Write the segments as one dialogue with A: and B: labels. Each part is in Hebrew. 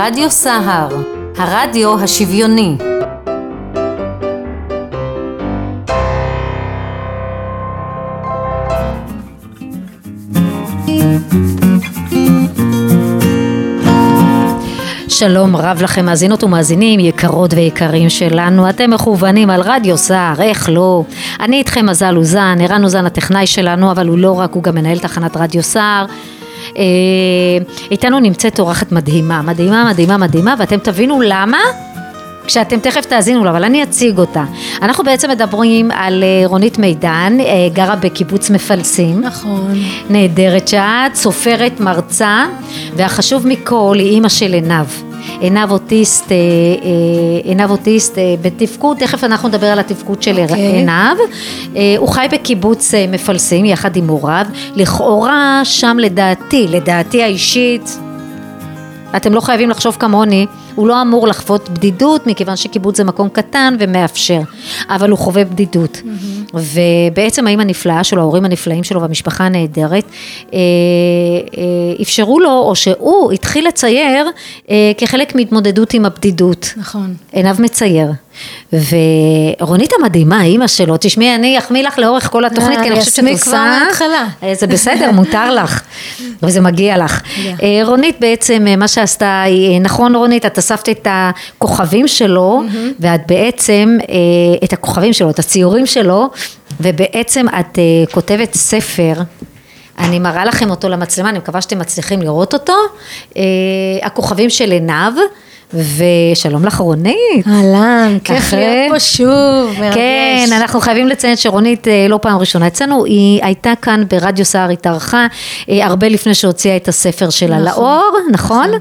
A: רדיו סהר, הרדיו השוויוני. שלום רב לכם מאזינות ומאזינים יקרות ויקרים שלנו. אתם מכוונים על רדיו סער איך לא? אני איתכם מזל אוזן ערן אוזן הטכנאי שלנו אבל הוא לא רק הוא גם מנהל תחנת רדיו סער איתנו נמצאת אורחת מדהימה מדהימה מדהימה מדהימה ואתם תבינו למה כשאתם תכף תאזינו לה, אבל אני אציג אותה. אנחנו בעצם מדברים על אה, רונית מידן, אה, גרה בקיבוץ מפלסים.
B: נכון.
A: נהדרת שאת, סופרת, מרצה, והחשוב מכל היא אימא של עינב. עינב אוטיסט, אה, עינב אוטיסט בתפקוד, תכף אנחנו נדבר על התפקוד של okay. אוקיי. עינב. הוא חי בקיבוץ מפלסים יחד עם הוריו, לכאורה שם לדעתי, לדעתי האישית, אתם לא חייבים לחשוב כמוני, הוא לא אמור לחוות בדידות מכיוון שקיבוץ זה מקום קטן ומאפשר, אבל הוא חווה בדידות. Mm-hmm. ובעצם האם הנפלאה שלו, ההורים הנפלאים שלו והמשפחה הנהדרת, אה, אה, אפשרו לו, או שהוא התחיל לצייר אה, כחלק מהתמודדות עם הבדידות.
B: נכון.
A: עיניו מצייר. ורונית המדהימה, אימא שלו, תשמעי, אני אחמיא לך לאורך כל התוכנית, כי אני חושבת שאת עושה...
B: אני אסמיק כבר מההתחלה.
A: אה, זה בסדר, מותר לך, וזה מגיע לך. אה, רונית בעצם, אה, מה שעשתה, נכון רונית, את אספת את הכוכבים שלו, ואת בעצם, את הכוכבים שלו, את הציורים שלו, ובעצם את כותבת ספר. אני מראה לכם אותו למצלמה, אני מקווה שאתם מצליחים לראות אותו. הכוכבים של עיניו. ושלום לך רונית.
B: אהלן, כיף להיות פה שוב,
A: מרגש. כן, אנחנו חייבים לציין שרונית אה, לא פעם ראשונה אצלנו, היא הייתה כאן ברדיו סער, התארחה אה, הרבה לפני שהוציאה את הספר שלה נכון, לאור, נכון? נכון.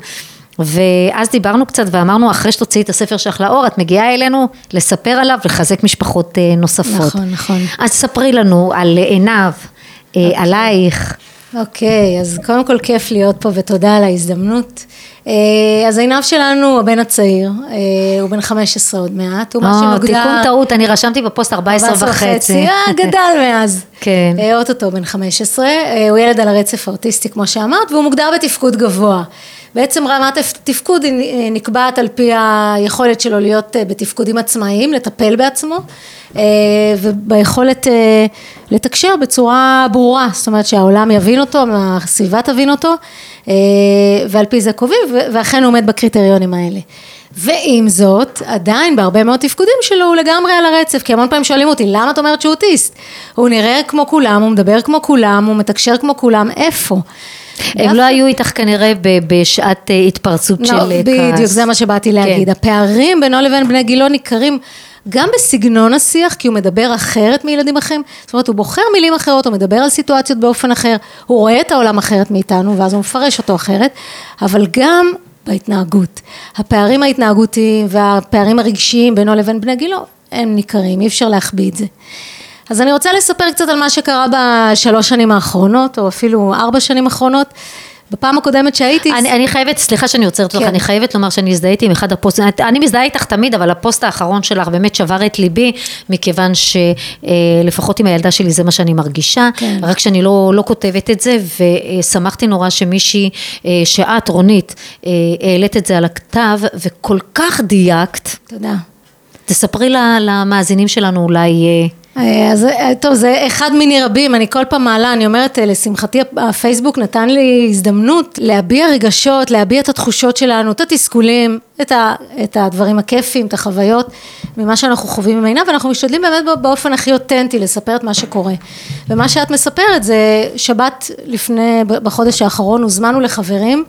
A: ואז דיברנו קצת ואמרנו אחרי שתוציאי את הספר שלך לאור את מגיעה אלינו לספר עליו ולחזק משפחות אה, נוספות.
B: נכון, נכון.
A: אז ספרי לנו על עיניו, אוקיי. עלייך.
B: אוקיי, אז קודם כל כיף להיות פה ותודה על ההזדמנות. אה, אז עיניו שלנו, הבן הצעיר, אה, הוא בן 15 עוד מעט, הוא מה
A: שמוגדר... תיקון טעות, אני רשמתי בפוסט 14 וחצי.
B: אה, גדל מאז.
A: כן.
B: אוטוטו בן 15, הוא ילד על הרצף האוטיסטי כמו שאמרת, והוא מוגדר בתפקוד גבוה. בעצם רמת התפקוד היא נקבעת על פי היכולת שלו להיות בתפקודים עצמאיים, לטפל בעצמו, וביכולת לתקשר בצורה ברורה, זאת אומרת שהעולם יבין אותו, הסביבה תבין אותו, אה, ועל פי זה קובעים, ואכן הוא עומד בקריטריונים האלה. ועם זאת, עדיין בהרבה מאוד תפקודים שלו הוא לגמרי על הרצף, כי המון פעמים שואלים אותי, למה את אומרת שהוא אוטיסט? הוא נראה כמו כולם, הוא מדבר כמו כולם, הוא מתקשר כמו כולם, איפה?
A: הם לא היו איתך כנראה בשעת אה, התפרצות של
B: לא, כעס. בדיוק, זה מה שבאתי להגיד. כן. הפערים בינו לבין בני גילו ניכרים גם בסגנון השיח, כי הוא מדבר אחרת מילדים אחרים, זאת אומרת הוא בוחר מילים אחרות, הוא מדבר על סיטואציות באופן אחר, הוא רואה את העולם אחרת מאיתנו ואז הוא מפרש אותו אחרת, אבל גם בהתנהגות. הפערים ההתנהגותיים והפערים הרגשיים בינו לבין בני גילו הם ניכרים, אי אפשר להחביא את זה. אז אני רוצה לספר קצת על מה שקרה בשלוש שנים האחרונות, או אפילו ארבע שנים האחרונות. בפעם הקודמת שהייתי...
A: אני, אני חייבת, סליחה שאני עוצרת כן. אותך, אני חייבת לומר שאני הזדהיתי עם אחד הפוסטים, אני מזדהה איתך תמיד, אבל הפוסט האחרון שלך באמת שבר את ליבי, מכיוון שלפחות עם הילדה שלי זה מה שאני מרגישה, כן. רק שאני לא, לא כותבת את זה, ושמחתי נורא שמישהי, אה, שאת, רונית, אה, העלית את זה על הכתב, וכל כך דייקת.
B: תודה.
A: תספרי למאזינים שלנו אולי... אה,
B: אה, אז אה, טוב, זה אחד מיני רבים, אני כל פעם מעלה, אני אומרת, אה, לשמחתי הפייסבוק נתן לי הזדמנות להביע רגשות, להביע את התחושות שלנו, את התסכולים, את, ה, את הדברים הכיפיים, את החוויות, ממה שאנחנו חווים ממנה, ואנחנו משתדלים באמת באופן הכי אותנטי לספר את מה שקורה. ומה שאת מספרת זה שבת לפני, בחודש האחרון הוזמנו לחברים,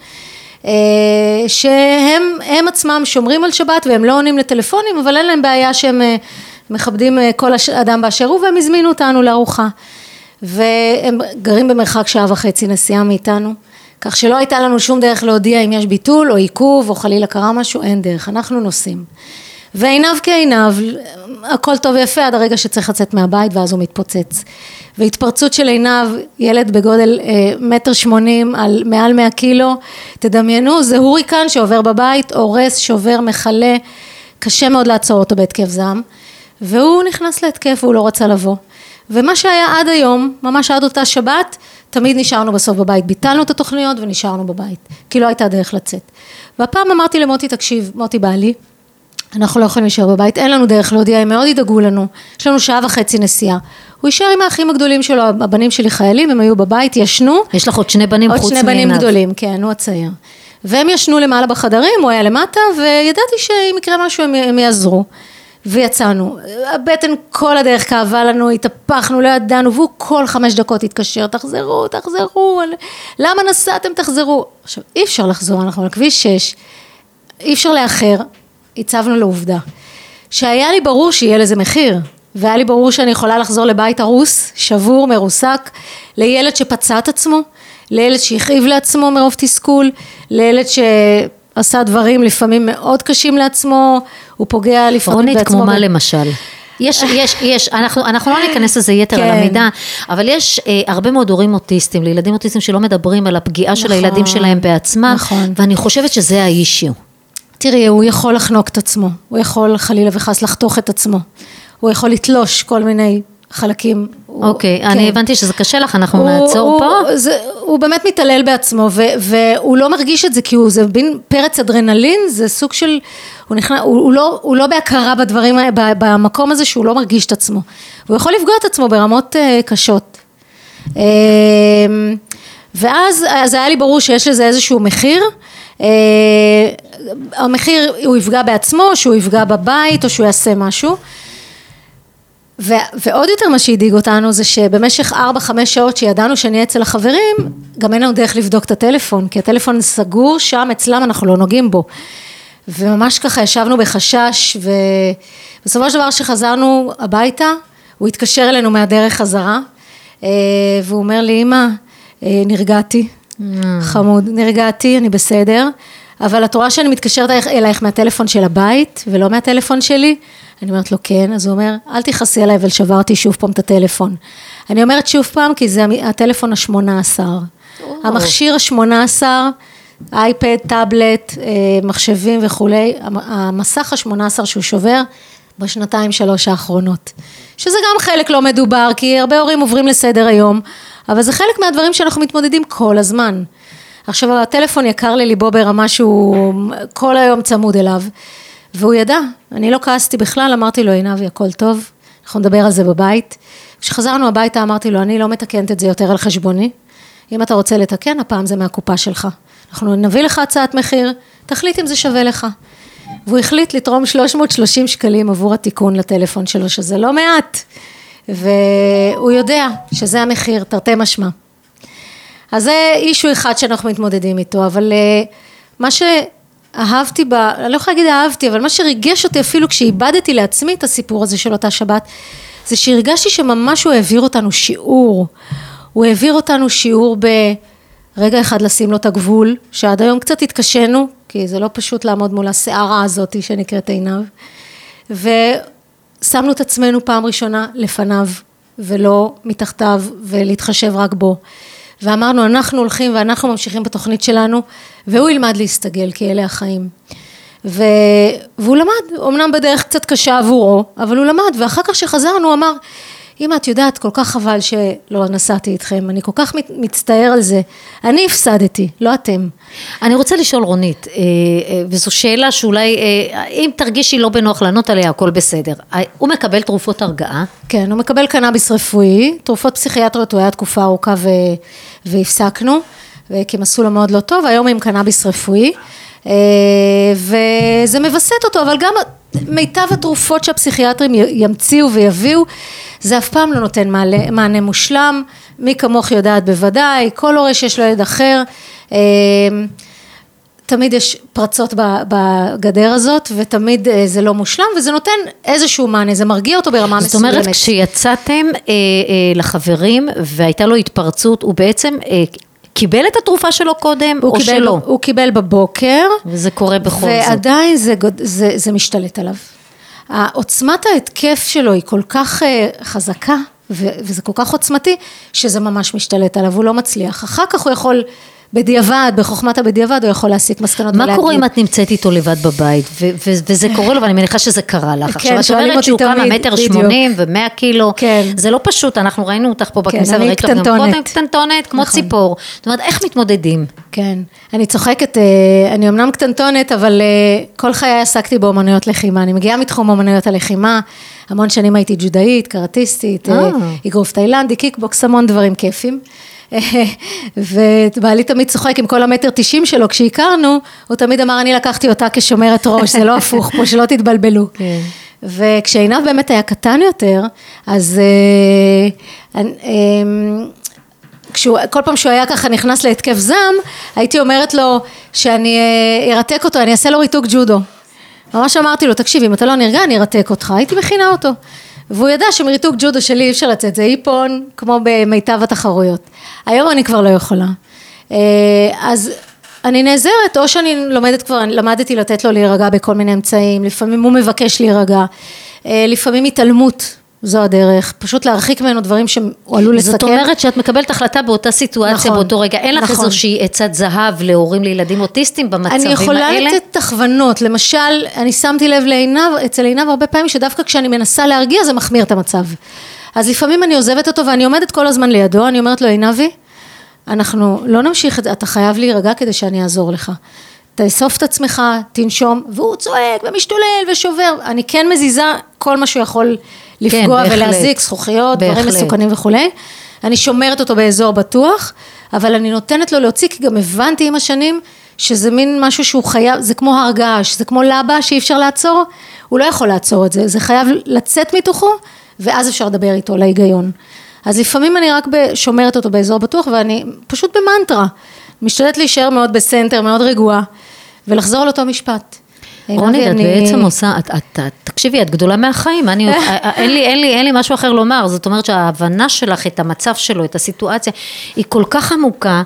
B: שהם עצמם שומרים על שבת והם לא עונים לטלפונים, אבל אין להם בעיה שהם מכבדים אה, כל אדם באשר הוא והם הזמינו אותנו לארוחה והם גרים במרחק שעה וחצי נסיעה מאיתנו כך שלא הייתה לנו שום דרך להודיע אם יש ביטול או עיכוב או חלילה קרה משהו, אין דרך, אנחנו נוסעים. ועיניו כעיניו, הכל טוב ויפה עד הרגע שצריך לצאת מהבית ואז הוא מתפוצץ. והתפרצות של עיניו, ילד בגודל אה, מטר שמונים על מעל מאה קילו, תדמיינו, זה הוריקן שעובר בבית, הורס, שובר, מכלה, קשה מאוד לעצור אותו בהתקף זעם. והוא נכנס להתקף והוא לא רצה לבוא. ומה שהיה עד היום, ממש עד אותה שבת, תמיד נשארנו בסוף בבית. ביטלנו את התוכניות ונשארנו בבית, כי לא הייתה דרך לצאת. והפעם אמרתי למוטי, תקשיב, מוטי בעלי, אנחנו לא יכולים להישאר בבית, אין לנו דרך להודיע, הם מאוד ידאגו לנו, יש לנו שעה וחצי נסיעה. הוא יישאר עם האחים הגדולים שלו, הבנים שלי חיילים, הם היו בבית, ישנו.
A: יש לך עוד שני בנים
B: עוד
A: חוץ
B: שני
A: מעיניו.
B: בנים גדולים, כן, הוא הצעיר. והם ישנו למעלה בחדרים, הוא היה למטה, וידעתי שאם יקרה משהו הם, הם יעזרו. ויצאנו. הבטן כל הדרך כאבה לנו, התהפכנו, לא ידענו, והוא כל חמש דקות התקשר, תחזרו, תחזרו, למה נסעתם, תחזרו. עכשיו, אי אפשר לחזור, אנחנו על כביש 6, אי אפשר לאחר, הצבנו לעובדה. שהיה לי ברור שיהיה לזה מחיר, והיה לי ברור שאני יכולה לחזור לבית הרוס, שבור, מרוסק, לילד שפצע את עצמו, לילד שהכאיב לעצמו מרוב תסכול, לילד שעשה דברים לפעמים מאוד קשים לעצמו, הוא פוגע לפעמים
A: רונית,
B: בעצמו.
A: כמו מה למשל? יש, יש, יש, אנחנו, אנחנו לא ניכנס לזה יתר
B: כן.
A: על המידה, אבל יש אה, הרבה מאוד הורים אוטיסטים, לילדים אוטיסטים שלא מדברים על הפגיעה של
B: נכון,
A: הילדים שלהם בעצמם,
B: נכון.
A: ואני חושבת שזה האישיו.
B: תראי, הוא יכול לחנוק את עצמו, הוא יכול חלילה וחס לחתוך את עצמו, הוא יכול לתלוש כל מיני חלקים. הוא-
A: אוקיי,
B: כן.
A: אני הבנתי שזה קשה לך, אנחנו
B: הוא-
A: נעצור
B: הוא,
A: פה.
B: זה, הוא באמת מתעלל בעצמו ו, והוא לא מרגיש את זה כי הוא, זה בין פרץ אדרנלין, זה סוג של, הוא, נכנס, הוא, הוא, לא, הוא לא בהכרה בדברים, במקום הזה שהוא לא מרגיש את עצמו. הוא יכול לפגוע את עצמו ברמות uh, קשות. Um, ואז אז היה לי ברור שיש לזה איזשהו מחיר. Uh, המחיר, הוא יפגע בעצמו, שהוא יפגע בבית או שהוא יעשה משהו. ו- ועוד יותר מה שהדאיג אותנו זה שבמשך 4-5 שעות שידענו שנהיה אצל החברים, גם אין לנו דרך לבדוק את הטלפון, כי הטלפון סגור שם אצלם, אנחנו לא נוגעים בו. וממש ככה ישבנו בחשש, ובסופו של דבר שחזרנו הביתה, הוא התקשר אלינו מהדרך חזרה, אה, והוא אומר לי, אמא, אה, נרגעתי, חמוד, נרגעתי, אני בסדר, אבל את רואה שאני מתקשרת אלייך- מהטלפון של הבית, ולא מהטלפון שלי? אני אומרת לו, כן, אז הוא אומר, אל תכעסי עליי, אבל שברתי שוב פעם את הטלפון. אני אומרת שוב פעם, כי זה הטלפון השמונה עשר. המכשיר השמונה עשר, אייפד, טאבלט, אה, מחשבים וכולי, המ- המסך השמונה עשר שהוא שובר בשנתיים שלוש האחרונות. שזה גם חלק לא מדובר, כי הרבה הורים עוברים לסדר היום, אבל זה חלק מהדברים שאנחנו מתמודדים כל הזמן. עכשיו הטלפון יקר לליבו ברמה שהוא כל היום צמוד אליו, והוא ידע, אני לא כעסתי בכלל, אמרתי לו עינבי הכל טוב, אנחנו נדבר על זה בבית. כשחזרנו הביתה אמרתי לו אני לא מתקנת את זה יותר על חשבוני, אם אתה רוצה לתקן הפעם זה מהקופה שלך, אנחנו נביא לך הצעת מחיר, תחליט אם זה שווה לך. והוא החליט לתרום 330 שקלים עבור התיקון לטלפון שלו, שזה לא מעט, והוא יודע שזה המחיר, תרתי משמע. אז זה אישו אחד שאנחנו מתמודדים איתו, אבל אה, מה שאהבתי ב... אני לא יכולה להגיד אהבתי, אבל מה שריגש אותי אפילו כשאיבדתי לעצמי את הסיפור הזה של אותה שבת, זה שהרגשתי שממש הוא העביר אותנו שיעור. הוא העביר אותנו שיעור ברגע אחד לשים לו את הגבול, שעד היום קצת התקשינו, כי זה לא פשוט לעמוד מול הסערה הזאת שנקראת עיניו, ושמנו את עצמנו פעם ראשונה לפניו, ולא מתחתיו, ולהתחשב רק בו. ואמרנו, אנחנו הולכים ואנחנו ממשיכים בתוכנית שלנו, והוא ילמד להסתגל, כי אלה החיים. ו... והוא למד, אמנם בדרך קצת קשה עבורו, אבל הוא למד, ואחר כך שחזרנו הוא אמר, אמא את יודעת כל כך חבל שלא נסעתי איתכם, אני כל כך מצטער על זה, אני הפסדתי, לא אתם.
A: אני רוצה לשאול רונית, אה, אה, וזו שאלה שאולי, אה, אם תרגישי לא בנוח לענות עליה, הכל בסדר. הוא מקבל תרופות הרגעה?
B: כן, הוא מקבל קנאביס רפואי, תרופות פסיכיאטריות הוא היה תקופה ארוכה ו... והפסקנו, כי הם עשו לו מאוד לא טוב, היום עם קנאביס רפואי, וזה מווסת אותו, אבל גם מיטב התרופות שהפסיכיאטרים ימציאו ויביאו, זה אף פעם לא נותן מעלה, מענה מושלם, מי כמוך יודעת בוודאי, כל הורה שיש לו ילד אחר, אה, תמיד יש פרצות בגדר הזאת, ותמיד אה, זה לא מושלם, וזה נותן איזשהו מענה, זה מרגיע אותו ברמה
A: זאת
B: מסוימת.
A: אומרת, כשיצאתם אה, אה, לחברים והייתה לו התפרצות, הוא בעצם אה, קיבל את התרופה שלו קודם, או
B: קיבל,
A: שלא?
B: הוא קיבל בבוקר,
A: וזה קורה בכל זאת.
B: ועדיין זה, זה, זה משתלט עליו. עוצמת ההתקף שלו היא כל כך אה, חזקה, וזה כל כך עוצמתי, שזה ממש משתלט עליו, הוא לא מצליח. אחר כך הוא יכול בדיעבד, בחוכמת הבדיעבד, הוא יכול להסיק מסקנות
A: מה
B: ולהגיד.
A: קורה אם את נמצאת איתו לבד בבית, ו- ו- וזה קורה לו, ואני מניחה שזה קרה לך. עכשיו, את אומרת שהוא כמה מטר. שמונים ומאה קילו,
B: כן.
A: זה לא פשוט, אנחנו ראינו אותך פה בכניסה,
B: אני
A: וראיתי אותך גם
B: קטנטונת.
A: קודם קטנטונת, כמו
B: נכון.
A: ציפור. זאת אומרת, איך מתמודדים?
B: כן, אני צוחקת, אה, אני אמנם קטנטונת, אבל אה, כל חיי עסקתי באומנויות לחימה. אני מגיעה מתחום אומנויות הלחימה, המון שנים הייתי ג'ודאית, קראטיסטית, אה. אגרוף תאילנדי, קיקבוקס, המון דברים כיפים. ובעלי תמיד צוחק עם כל המטר תשעים שלו, כשהכרנו, הוא תמיד אמר, אני לקחתי אותה כשומרת ראש, זה לא הפוך פה, שלא תתבלבלו.
A: כן.
B: וכשעינב באמת היה קטן יותר, אז אה, אה, כשהוא, כל פעם שהוא היה ככה נכנס להתקף זעם, הייתי אומרת לו שאני אה, ארתק אותו, אני אעשה לו ריתוק ג'ודו. ממש אמרתי לו, תקשיב, אם אתה לא נרגע, אני ארתק אותך, הייתי מכינה אותו. והוא ידע שמריתוק ג'ודו שלי אי אפשר לצאת, זה איפון כמו במיטב התחרויות. היום אני כבר לא יכולה. אה, אז אני נעזרת, או שאני לומדת כבר, למדתי לתת לו להירגע בכל מיני אמצעים, לפעמים הוא מבקש להירגע, אה, לפעמים התעלמות, זו הדרך, פשוט להרחיק ממנו דברים שהוא עלול לסכן.
A: זאת אומרת שאת מקבלת החלטה באותה סיטואציה,
B: נכון,
A: באותו רגע. אין לך
B: נכון.
A: איזושהי עצת זהב להורים לילדים אוטיסטים במצבים
B: אני
A: האלה?
B: יכולה לתת הכוונות, למשל, אני שמתי לב לעינב, אצל עינב הרבה פעמים שדווקא כשאני מנסה להרגיע זה מחמיר את המצב. אז לפעמים אני עוזבת אותו ואני עומדת כל הזמן לידו, אני אומרת לו, עינבי, אנחנו לא נמשיך את זה, אתה חייב להירגע כדי שאני אעזור לך. תאסוף את עצמך, תנשום, והוא צועק ומשתולל ושובר. אני כן מזיזה כל מה שהוא יכול לפגוע
A: בהחלט.
B: ולהזיק, זכוכיות, דברים. מסוכנים וכולי. אני שומרת אותו באזור בטוח, אבל אני נותנת לו להוציא, כי גם הבנתי עם השנים שזה מין משהו שהוא חייב, זה כמו הר געש, זה כמו לבה שאי אפשר לעצור, הוא לא יכול לעצור את זה, זה חייב לצאת מתוכו, ואז אפשר לדבר איתו להיגיון. אז לפעמים אני רק שומרת אותו באזור בטוח, ואני פשוט במנטרה, משתדלת להישאר מאוד בסנטר, מאוד רגועה, ולחזור על אותו משפט.
A: רונית, את
B: אני-
A: בעצם עושה, את, את, את, תקשיבי, את גדולה מהחיים, אני, אין, לי, אין, לי, אין לי משהו אחר לומר, זאת אומרת שההבנה שלך את המצב שלו, את הסיטואציה, היא כל כך עמוקה,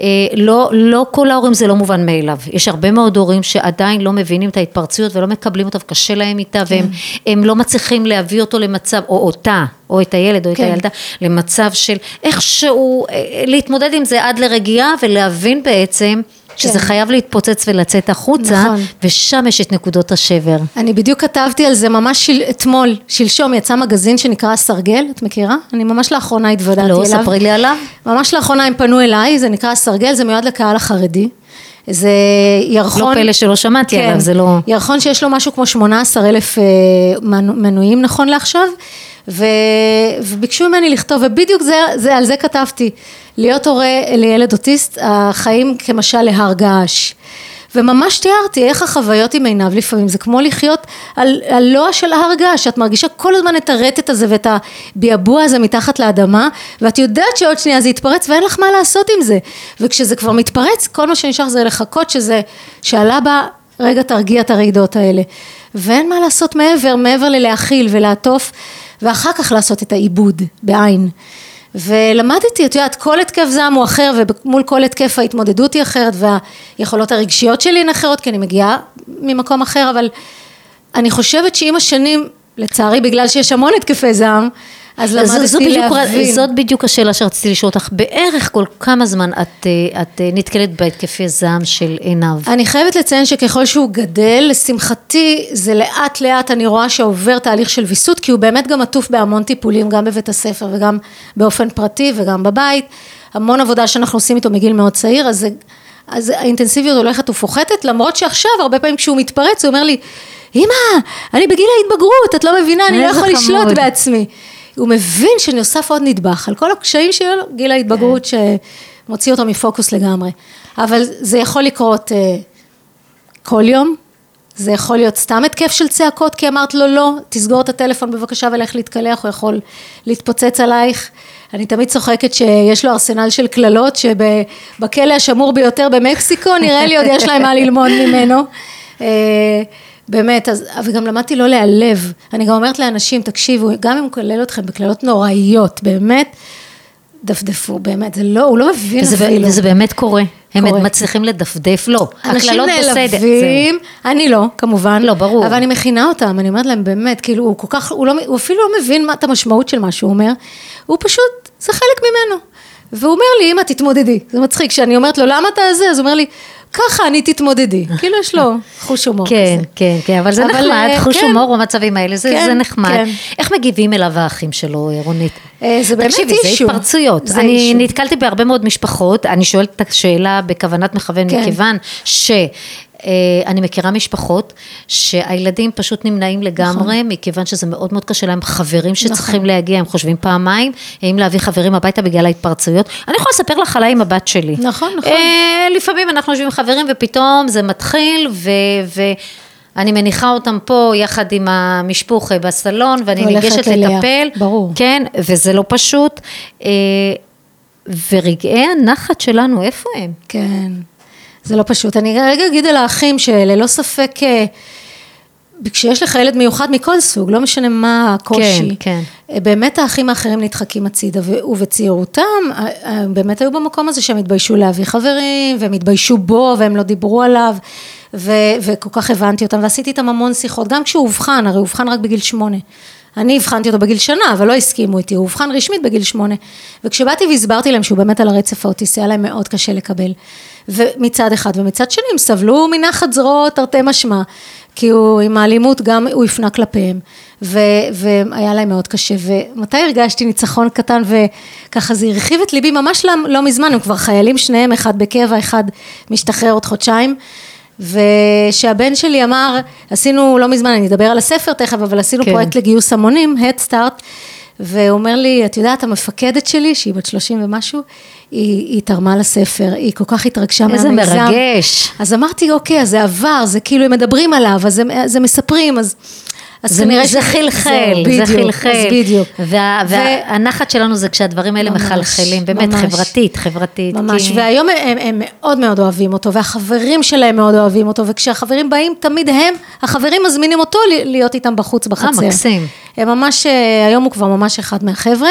A: אה, לא, לא כל ההורים זה לא מובן מאליו, יש הרבה מאוד הורים שעדיין לא מבינים את ההתפרצויות ולא מקבלים אותה וקשה להם איתה, והם הם לא מצליחים להביא אותו למצב, או אותה, או את הילד או את
B: כן.
A: הילדה, למצב של איכשהו אה, להתמודד עם זה עד לרגיעה ולהבין בעצם שזה
B: כן.
A: חייב להתפוצץ ולצאת החוצה,
B: נכון.
A: ושם יש את נקודות השבר.
B: אני בדיוק כתבתי על זה ממש של, אתמול, שלשום, יצא מגזין שנקרא הסרגל, את מכירה? אני ממש לאחרונה התוודעתי אליו.
A: לא, ספרי לי עליו.
B: ממש לאחרונה הם פנו אליי, זה נקרא הסרגל, זה מיועד לקהל החרדי. זה ירחון...
A: לא פלא שלא שמעתי עליו, זה לא...
B: ירחון שיש לו משהו כמו 18 אלף אה, מנ- מנויים נכון לעכשיו, ו... וביקשו ממני לכתוב, ובדיוק זה, זה, על זה כתבתי, להיות הורה לילד אוטיסט, החיים כמשל להר געש. וממש תיארתי איך החוויות עם עיניו לפעמים, זה כמו לחיות על, על לוע של הר געש, את מרגישה כל הזמן את הרטט הזה ואת הביעבוע הזה מתחת לאדמה, ואת יודעת שעוד שנייה זה יתפרץ ואין לך מה לעשות עם זה. וכשזה כבר מתפרץ, כל מה שנשאר זה לחכות שזה, שעלה בה, רגע תרגיע את הרעידות האלה. ואין מה לעשות מעבר, מעבר ללהכיל ולעטוף, ואחר כך לעשות את העיבוד, בעין. ולמדתי, את יודעת, כל התקף זעם הוא אחר, ומול כל התקף ההתמודדות היא אחרת, והיכולות הרגשיות שלי הן אחרות, כי אני מגיעה ממקום אחר, אבל אני חושבת שעם השנים, לצערי, בגלל שיש המון התקפי זעם, אז למדתי
A: זו בדיוק,
B: להבין.
A: זאת בדיוק השאלה שרציתי לשאול אותך, בערך כל כמה זמן את, אה, את אה, נתקלת בהתקפי זעם של עינב?
B: אני חייבת לציין שככל שהוא גדל, לשמחתי זה לאט לאט אני רואה שעובר תהליך של ויסות, כי הוא באמת גם עטוף בהמון טיפולים, גם בבית הספר וגם באופן פרטי וגם בבית. המון עבודה שאנחנו עושים איתו מגיל מאוד צעיר, אז, זה, אז האינטנסיביות הולכת ופוחתת, למרות שעכשיו הרבה פעמים כשהוא מתפרץ הוא אומר לי, אמא, אני בגיל ההתבגרות, את לא מבינה, אני לא יכול לשלוט
A: חמוד.
B: בעצמי. הוא מבין שנוסף עוד נדבך על כל הקשיים שלו, גיל ההתבגרות שמוציא אותו מפוקוס לגמרי. אבל זה יכול לקרות אה, כל יום, זה יכול להיות סתם התקף של צעקות, כי אמרת לו לא, תסגור את הטלפון בבקשה ולך להתקלח, הוא יכול להתפוצץ עלייך. אני תמיד צוחקת שיש לו ארסנל של קללות, שבכלא השמור ביותר במקסיקו, נראה לי עוד יש להם מה ללמוד ממנו. באמת, אז, וגם למדתי לא להיעלב. אני גם אומרת לאנשים, תקשיבו, גם אם הוא מקלל אתכם בקללות נוראיות, באמת, דפדפו, באמת, זה לא, הוא לא מבין
A: וזה,
B: אפילו.
A: וזה באמת קורה. הם
B: קורה.
A: מצליחים לדפדף, לא.
B: אנשים
A: הקללות בסדר,
B: נעלבים, אני לא, כמובן.
A: לא, ברור.
B: אבל אני מכינה אותם, אני אומרת להם, באמת, כאילו, הוא כל כך, הוא, לא, הוא אפילו לא מבין מה, את המשמעות של מה שהוא אומר, הוא פשוט, זה חלק ממנו. והוא אומר לי, אמא, תתמודדי. זה מצחיק, כשאני אומרת לו, למה אתה זה? אז הוא אומר לי, ככה אני תתמודדי. כאילו יש לו חוש הומור
A: כן,
B: כזה.
A: כן, כן, אבל זה
B: אבל,
A: נחמד,
B: אה,
A: חוש
B: כן.
A: הומור במצבים האלה, זה
B: כן,
A: זה נחמד.
B: כן.
A: איך מגיבים אליו האחים שלו, רונית?
B: אה, זה באמת
A: תקשיבי, זה
B: אישו.
A: התפרצויות.
B: זה
A: אני
B: אישו.
A: נתקלתי בהרבה מאוד משפחות, אני שואלת את השאלה בכוונת מכוון,
B: כן.
A: מכיוון ש... אה, אני מכירה משפחות שהילדים פשוט נמנעים לגמרי,
B: נכון.
A: מכיוון שזה מאוד מאוד קשה להם, חברים שצריכים להגיע, הם חושבים פעמיים, האם להביא חברים הביתה בגלל ההתפרצויות. אני יכולה לספר לך עליי עם הבת שלי.
B: נכון, נכון.
A: אה, לפעמים אנחנו יושבים עם חברים ופתאום זה מתחיל, ו... ו אני מניחה אותם פה יחד עם המשפוך אה, בסלון, ואני ניגשת
B: אליה,
A: לטפל.
B: ברור.
A: כן, וזה לא פשוט. ורגעי הנחת שלנו, איפה הם?
B: כן, זה לא פשוט. אני רגע אגיד על האחים שללא ספק, אה, כשיש לך ילד מיוחד מכל סוג, לא משנה מה הקושי,
A: כן,
B: אה, באמת האחים האחרים נדחקים הצידה, ובצעירותם, אה, אה, באמת היו במקום הזה שהם התביישו להביא חברים, והם התביישו בו, והם לא דיברו עליו, ו- וכל כך הבנתי אותם, ועשיתי איתם המון שיחות, גם כשהוא אובחן, הרי הוא אובחן רק בגיל שמונה. אני אבחנתי אותו בגיל שנה, אבל לא הסכימו איתי, הוא אובחן רשמית בגיל שמונה. וכשבאתי והסברתי להם שהוא באמת על הרצף האוטיסטי, היה להם מאוד קשה לקבל. ומצד אחד, ומצד שני, הם סבלו מנחת זרועות תרתי משמע, כי הוא עם האלימות גם הוא הפנה כלפיהם, ו, והיה להם מאוד קשה. ומתי הרגשתי ניצחון קטן, וככה זה הרחיב את ליבי ממש לא, לא מזמן, הם כבר חיילים שניהם, אחד בקבע, אחד משתחרר עוד חודשיים. ושהבן שלי אמר, עשינו לא מזמן, אני אדבר על הספר תכף, אבל עשינו.
A: כן.
B: פרויקט לגיוס המונים, Head Start, והוא אומר לי, את יודעת, המפקדת שלי, שהיא בת 30 ומשהו, היא, היא תרמה לספר, היא כל כך התרגשה
A: איזה
B: מהמיזם.
A: מרגש.
B: אז אמרתי, אוקיי, אז זה עבר, זה כאילו, הם מדברים עליו, אז הם, אז הם מספרים, אז... אז כנראה
A: זה
B: ש-
A: חלחל, זה חלחל.
B: בדיוק.
A: וה,
B: ו-
A: והנחת שלנו זה כשהדברים האלה
B: ממש,
A: מחלחלים, באמת
B: ממש.
A: חברתית, חברתית.
B: ממש,
A: כי-
B: והיום הם, הם מאוד מאוד אוהבים אותו, והחברים שלהם מאוד אוהבים אותו, וכשהחברים באים, תמיד הם, החברים מזמינים אותו להיות איתם בחוץ בחצר.
A: אה, מקסים.
B: הם ממש, אה, היום הוא כבר ממש אחד מהחבר'ה,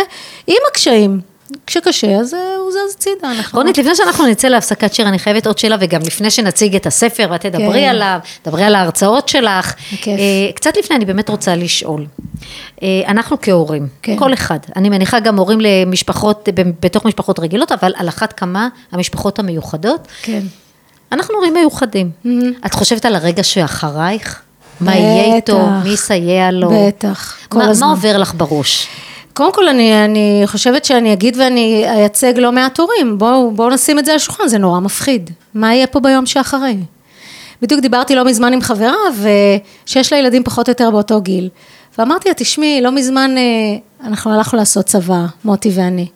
B: עם הקשיים. כשקשה, אז אה, הוא זז הצידה. אנחנו-
A: רונית, לפני שאנחנו נצא להפסקת שיר, אני חייבת עוד שאלה, וגם לפני שנציג את הספר ואת תדברי
B: כן.
A: עליו, דברי על ההרצאות שלך.
B: בכיף.
A: אה, קצת לפני, אני באמת רוצה לשאול. אה, אנחנו כהורים,
B: כן.
A: כל אחד, אני מניחה גם הורים למשפחות, בתוך משפחות רגילות, אבל על אחת כמה המשפחות המיוחדות,
B: כן.
A: אנחנו הורים מיוחדים. את חושבת על הרגע שאחרייך? מה יהיה איתו?
B: בטח.
A: מי יסייע לו?
B: בטח, כל
A: מה,
B: הזמן.
A: מה עובר לך בראש?
B: קודם כל, אני, אני חושבת שאני אגיד ואני אייצג לא מעט הורים. בואו בוא נשים את זה על השולחן, זה נורא מפחיד. מה יהיה פה ביום שאחרי? בדיוק דיברתי לא מזמן עם חברה, שיש לה ילדים פחות או יותר באותו גיל. ואמרתי לה, תשמעי, לא מזמן אה, אנחנו הלכנו לעשות צבא, מוטי ואני. היא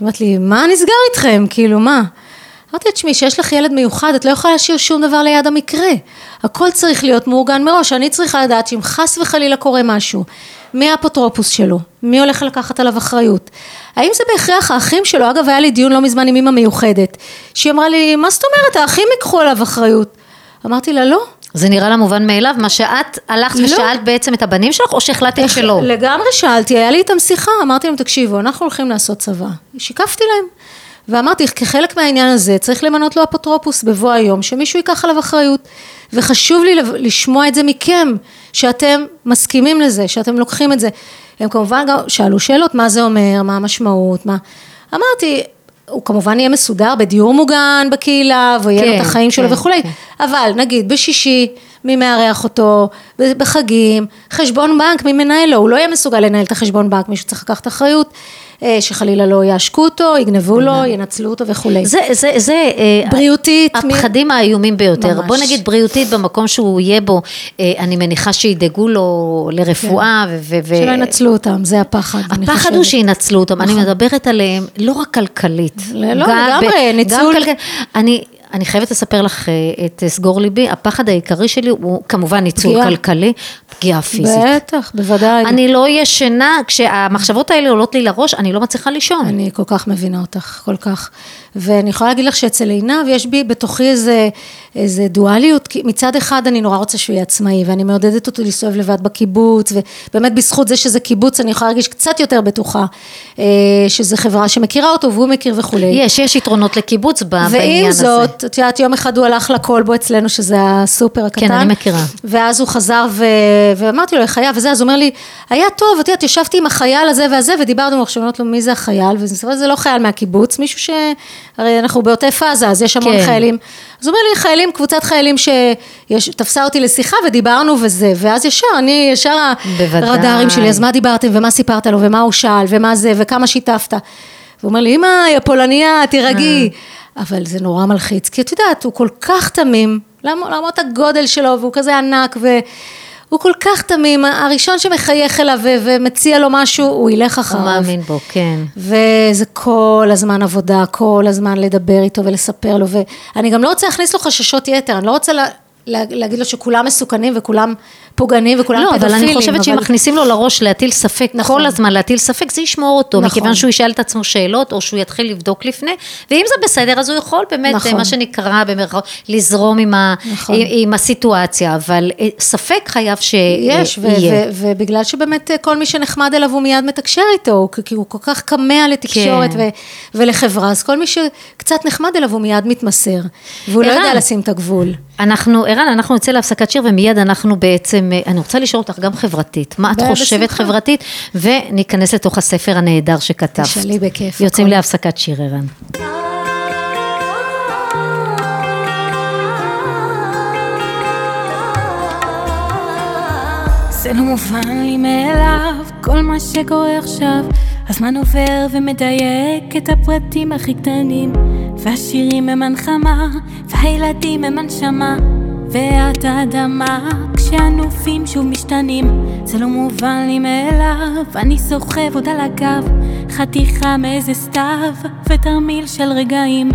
B: אומרת לי, מה נסגר איתכם? כאילו, מה? אמרתי לה, תשמעי, שיש לך ילד מיוחד, את לא יכולה להשאיר שום דבר ליד המקרה. הכל צריך להיות מאורגן מראש. אני צריכה לדעת שאם חס וחלילה קורה משהו, מי האפוטרופוס שלו? מי הולך לקחת עליו אחריות? האם זה בהכרח האחים שלו? אגב, היה לי דיון לא מזמן עם אימא מיוחדת, שהיא אמרה לי, מה זאת אומרת, האחים ייקחו עליו אחריות. אמרתי לה, לא.
A: זה נראה לה מובן מאליו, מה שאת הלכת
B: לא.
A: ושאלת בעצם את הבנים שלך, או שהחלטת שלא?
B: לגמרי שאלתי, היה לי איתם שיחה, אמרתי להם, תקשיבו, אנחנו הולכים לעשות צבא. שיקפתי להם. ואמרתי, כחלק מהעניין הזה, צריך למנות לו אפוטרופוס בבוא היום, שמישהו ייקח עליו אחריות. וחשוב לי לשמוע את זה מכם, שאתם מסכימים לזה, שאתם לוקחים את זה. הם כמובן גם שאלו שאלות, מה זה אומר, מה המשמעות, מה... אמרתי, הוא כמובן יהיה מסודר בדיור מוגן בקהילה, ויהיה לו
A: כן,
B: את החיים שלו
A: כן,
B: וכולי, אבל נגיד בשישי, מי מארח אותו, בחגים, חשבון בנק, מי מנהל לו, הוא לא יהיה מסוגל לנהל את החשבון בנק, מישהו צריך לקחת אחריות, שחלילה לא יעשקו אותו, יגנבו לו, ינצלו אותו וכולי.
A: זה, זה, זה... אה,
B: בריאותית,
A: הפחדים האיומים ביותר.
B: ממש.
A: בוא נגיד בריאותית במקום שהוא יהיה בו, אה, אני מניחה שידאגו לו לרפואה. ו- ו- ו-
B: שלא ינצלו אותם, זה הפחד,
A: הפחד. הוא שינצלו אותם, אני מדברת עליהם לא רק כלכלית.
B: לא, לא, לגמרי, ניצול.
A: גם כלכלית. אני, אני חייבת לספר לך אה, את אה, סגור ליבי, הפחד העיקרי שלי הוא כמובן ניצול
B: פגיעה.
A: כלכלי, פגיעה פיזית.
B: בטח, בוודאי.
A: אני לא ישנה, כשהמחשבות האלה עולות לי לראש, אני לא מצליחה לישון.
B: אני כל כך מבינה אותך, כל כך. ואני יכולה להגיד לך שאצל עינב יש בי בתוכי איזה איזה דואליות, כי מצד אחד אני נורא רוצה שהוא יהיה עצמאי, ואני מעודדת אותו להסתובב לבד בקיבוץ, ובאמת בזכות זה שזה קיבוץ, אני יכולה להרגיש קצת יותר בטוחה, אה, שזה חברה שמכירה אותו והוא מכיר וכולי.
A: יש, יש יתרונות לקיבוץ בעניין
B: ועם
A: הזה.
B: זאת, את יודעת, יום אחד הוא הלך לכלבו אצלנו, שזה הסופר הקטן.
A: כן, אני מכירה.
B: ואז הוא חזר ו... ואמרתי לו, היה? וזה, אז הוא אומר לי, היה טוב, את יודעת, ישבתי עם החייל הזה והזה, ודיברנו, עכשיו אומרת לו, מי זה החייל? ומסתבר זה לא חייל מהקיבוץ, מישהו ש... הרי אנחנו בעוטף עזה, אז יש המון
A: כן.
B: חיילים. אז הוא אומר לי, חיילים, קבוצת חיילים שתפסה אותי לשיחה ודיברנו וזה, ואז ישר, אני, ישר. הרדארים שלי, אז מה דיברתם, ומה סיפרת לו, ומה הוא שאל, ומה זה, וכמה שיתפת. והוא אומר לי, אמא, יא פולניה, תירגעי. אבל זה נורא מלחיץ, כי את יודעת, הוא כל כך תמים, למ- למרות הגודל שלו, והוא כזה ענק, והוא כל כך תמים, הראשון שמחייך אליו ומציע לו משהו, הוא ילך
A: הוא
B: אחריו.
A: מאמין בו, כן.
B: וזה כל הזמן עבודה, כל הזמן לדבר איתו ולספר לו, ואני גם לא רוצה להכניס לו חששות יתר, אני לא רוצה לה, להגיד לו שכולם מסוכנים וכולם פוגענים וכולם
A: לא,
B: פדופילים.
A: אבל אני חושבת שאם מכניסים לו לראש להטיל ספק,
B: נכון.
A: כל הזמן להטיל ספק, זה ישמור אותו,
B: נכון.
A: מכיוון שהוא ישאל את עצמו שאלות, או שהוא יתחיל לבדוק לפני, ואם זה בסדר, אז הוא יכול באמת,
B: נכון.
A: מה שנקרא במרכאות, לזרום עם, ה,
B: נכון.
A: עם, עם הסיטואציה, אבל אה, ספק חייב
B: יש, ו-
A: שיהיה.
B: ו- ובגלל שבאמת אה, כל מי שנחמד אליו הוא מיד מתקשר איתו, כי הוא כל כך כמה לתקשורת
A: כן.
B: ו- ולחברה, אז כל מי שקצת נחמד אליו הוא מיד מתמסר, והוא לא. יודע לשים את הגבול.
A: אנחנו, ערן, אנחנו נצא להפסקת שיר ומיד אנחנו בעצם, אה, אני רוצה לשאול אותך גם חברתית, מה את
B: בשמחה.
A: חושבת חברתית, וניכנס לתוך הספר הנהדר שכתבת.
B: תשאלי בכיף,
A: יוצאים
B: הכל.
A: להפסקת שיר, ערן.
C: זה לא מובן לי מאליו, כל מה שקורה עכשיו. הזמן עובר ומדייק את הפרטים הכי קטנים. והשירים הם הנחמה, והילדים הם הנשמה. ואת האדמה, כשהנופים שוב משתנים. זה לא מובן לי מאליו, אני סוחב עוד על הגב. חתיכה מאיזה סתיו, ותרמיל של רגעים.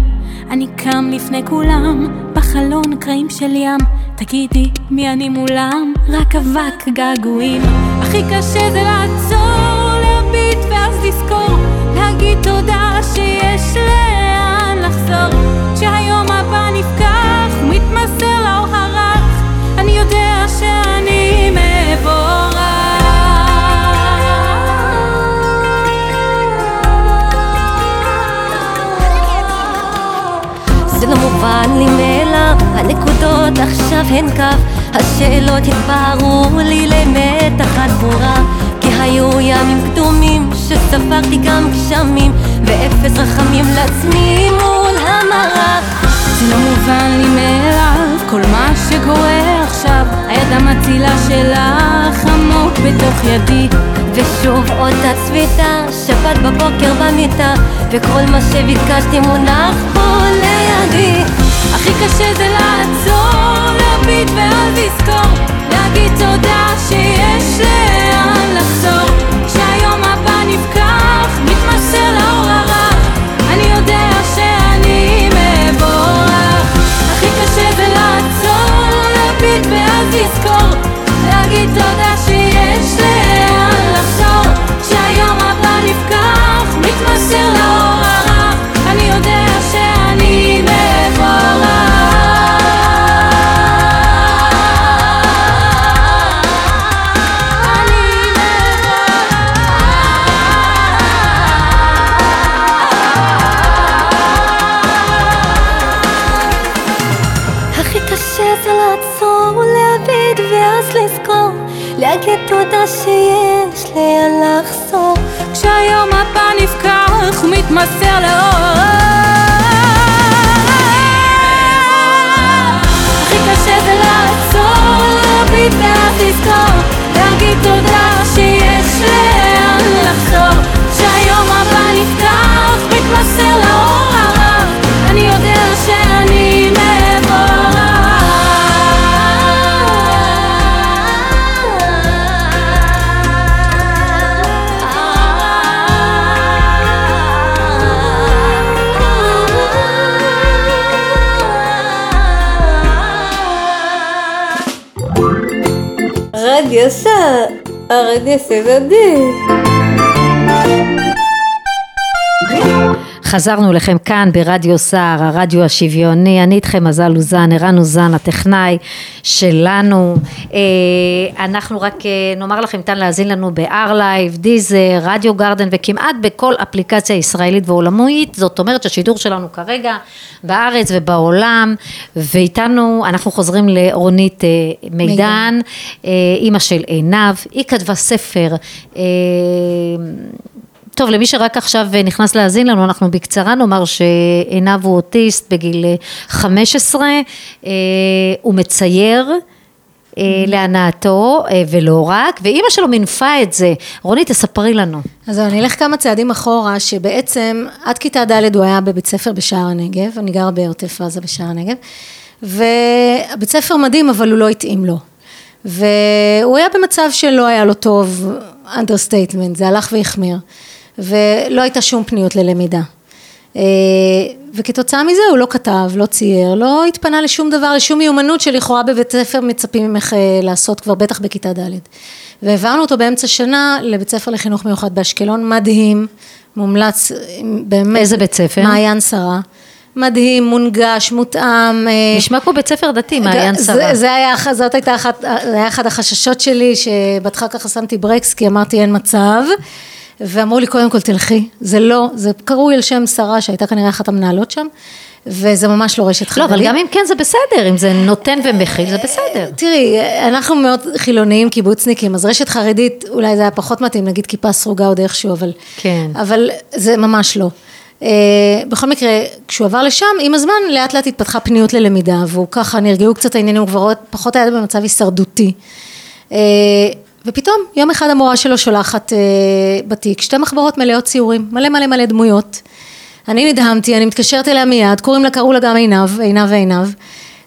C: אני קם לפני כולם, בחלון קרעים של ים. תגידי, מי אני מולם? רק אבק געגועים. הכי קשה זה לעצור, להביט ואז לזכור, להגיד תודה שיש לאן לחזור. כשהיום הבא נפקח, מתמסר
D: זה לא מובן לי מאליו, הנקודות עכשיו הן כף, השאלות התבהרו לי למתח עד ברורה, כי היו ימים קדומים שספרתי גם גשמים, ואפס רחמים לעצמי מול המראה.
C: זה לא מובן לי מאליו, כל מה שקורה עכשיו, היד המצילה שלך עמוק בתוך ידי.
D: ושוב אותה צביתה, שבת בבוקר במיטה, וכל מה שביקשתי מונח פה לידי.
C: הכי קשה זה לעצור, להביט ואז לזכור, להגיד תודה שיש לאן לחזור. כשהיום הבא נפקח, מתמסר לאור הרך, אני יודע שאני מבורך. הכי קשה זה לעצור, להביט ואז לזכור, להגיד תודה נפקח, מתמסר
D: C'est
A: חזרנו אליכם כאן ברדיו סער, הרדיו השוויוני, אני איתכם מזל אוזן, ערן אוזן, הטכנאי שלנו. אה, אנחנו רק אה, נאמר לכם, ניתן להאזין לנו ב-R-Live, דיזר, רדיו גרדן וכמעט בכל אפליקציה ישראלית ועולמית, זאת אומרת שהשידור שלנו כרגע בארץ ובעולם, ואיתנו אנחנו חוזרים לרונית אה, מידן, אימא של עינב, היא כתבה ספר טוב, למי שרק עכשיו נכנס להאזין לנו, אנחנו בקצרה נאמר שעינב הוא אוטיסט בגיל 15, אה, הוא מצייר. אה, להנאתו אה, ולא רק, ואימא שלו מינפה את זה. רוני, תספרי לנו.
B: אז אני אלך כמה צעדים אחורה, שבעצם עד כיתה ד' הוא היה בבית ספר בשער הנגב, אני גרה בעוטף עזה בשער הנגב, ובית ספר מדהים, אבל הוא לא התאים לו. והוא היה במצב שלא היה לו טוב, understatement, זה הלך והחמיר. ולא הייתה שום פניות ללמידה. אה, וכתוצאה מזה הוא לא כתב, לא צייר, לא התפנה לשום דבר, לשום מיומנות שלכאורה בבית ספר מצפים ממך אה, לעשות כבר בטח בכיתה ד'. והעברנו אותו באמצע שנה לבית ספר לחינוך מיוחד באשקלון, מדהים, מומלץ, באמת.
A: איזה בית ספר?
B: מעיין שרה. מדהים, מונגש, מותאם.
A: אה, נשמע כמו בית ספר דתי, מעיין שרה.
B: זה, זה היה, זאת הייתה אחת, זה היה אחד החששות שלי, שבהתחלה ככה שמתי ברקס, כי אמרתי אין מצב. ואמרו לי קודם כל תלכי, זה לא, זה קרוי על שם שרה שהייתה כנראה אחת המנהלות שם, וזה ממש לא רשת חרדית.
A: לא, אבל גם אם כן זה בסדר, אם זה נותן ומכיל זה בסדר.
B: תראי, אנחנו מאוד חילוניים, קיבוצניקים, אז רשת חרדית אולי זה היה פחות מתאים, נגיד כיפה סרוגה עוד איכשהו, אבל,
A: כן.
B: אבל זה ממש לא. Uh, בכל מקרה, כשהוא עבר לשם, עם הזמן לאט לאט התפתחה פניות ללמידה, והוא ככה נרגעו קצת העניינים, הוא כבר פחות היה במצב הישרדותי. ופתאום יום אחד המורה שלו שולחת אה, בתיק שתי מחברות מלאות ציורים, מלא מלא מלא דמויות. אני נדהמתי, אני מתקשרת אליה מיד, קוראים לה, קראו לה גם עינב, עינב ועינב,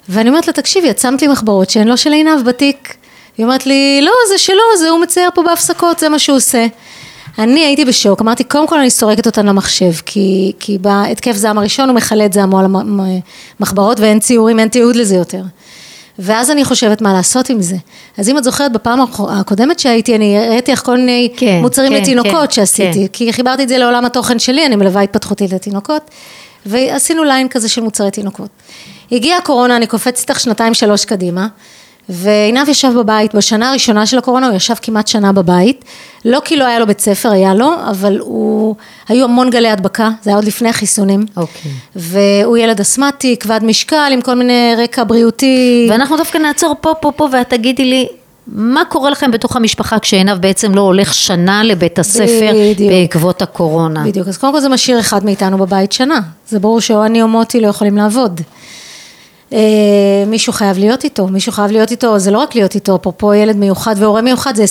B: ואני אומרת לה, תקשיבי, את שמת לי מחברות שהן לא של עינב בתיק. היא אומרת לי, לא, זה שלו, זה הוא מצייר פה בהפסקות, זה מה שהוא עושה. אני הייתי בשוק, אמרתי, קודם כל אני סורקת אותן למחשב, כי, כי בהתקף זעם הראשון הוא מכלה את זעמו על המחברות ואין ציורים, אין תיעוד לזה יותר. ואז אני חושבת מה לעשות עם זה. אז אם את זוכרת בפעם הקודמת שהייתי, אני הראיתי לך כל מיני כן, מוצרים כן, לתינוקות כן, שעשיתי, כן. כי חיברתי את זה לעולם התוכן שלי, אני מלווה התפתחותי לתינוקות, ועשינו ליין כזה של מוצרי תינוקות. הגיעה הקורונה, אני קופצת איתך שנתיים שלוש קדימה, ועינב ישב בבית, בשנה הראשונה של הקורונה הוא ישב כמעט שנה בבית, לא כי לא היה לו בית ספר, היה לו, אבל הוא, היו המון גלי הדבקה, זה היה עוד לפני החיסונים.
A: אוקיי.
B: והוא ילד אסתמטי, כבד משקל, עם כל מיני רקע בריאותי.
A: ואנחנו דווקא נעצור פה, פה, פה, ואת תגידי לי, מה קורה לכם בתוך המשפחה כשעינב בעצם לא הולך שנה לבית הספר בדיוק. בעקבות הקורונה?
B: בדיוק, אז קודם כל זה משאיר אחד מאיתנו בבית שנה. זה ברור שאו אני או מוטי לא יכולים לעבוד. אה, מישהו חייב להיות איתו, מישהו חייב להיות איתו, זה לא רק להיות איתו, אפרופו ילד מיוחד והורה מיוחד זה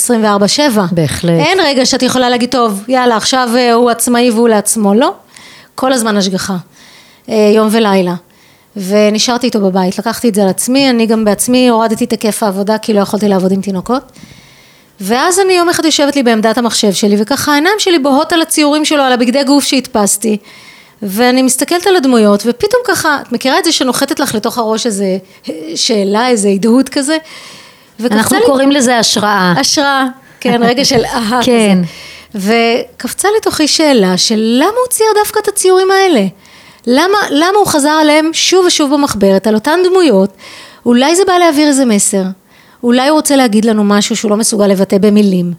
B: 24-7.
A: בהחלט.
B: אין רגע שאת יכולה להגיד, טוב, יאללה, עכשיו אה, הוא עצמאי והוא לעצמו, לא. כל הזמן השגחה, אה, יום ולילה. ונשארתי איתו בבית, לקחתי את זה על עצמי, אני גם בעצמי הורדתי את היקף העבודה כי לא יכולתי לעבוד עם תינוקות. ואז אני יום אחד יושבת לי בעמדת המחשב שלי, וככה העיניים שלי בוהות על הציורים שלו, על הבגדי גוף שהדפסתי. ואני מסתכלת על הדמויות, ופתאום ככה, את מכירה את זה שנוחתת לך לתוך הראש איזה שאלה, איזה הדהוד כזה?
A: אנחנו לי... קוראים לזה השראה.
B: השראה, כן, רגע של אהה כן. כזה. וקפצה לתוכי שאלה של למה הוא צייר דווקא את הציורים האלה? למה, למה הוא חזר עליהם שוב ושוב במחברת, על אותן דמויות? אולי זה בא להעביר איזה מסר. אולי הוא רוצה להגיד לנו משהו שהוא לא מסוגל לבטא במילים.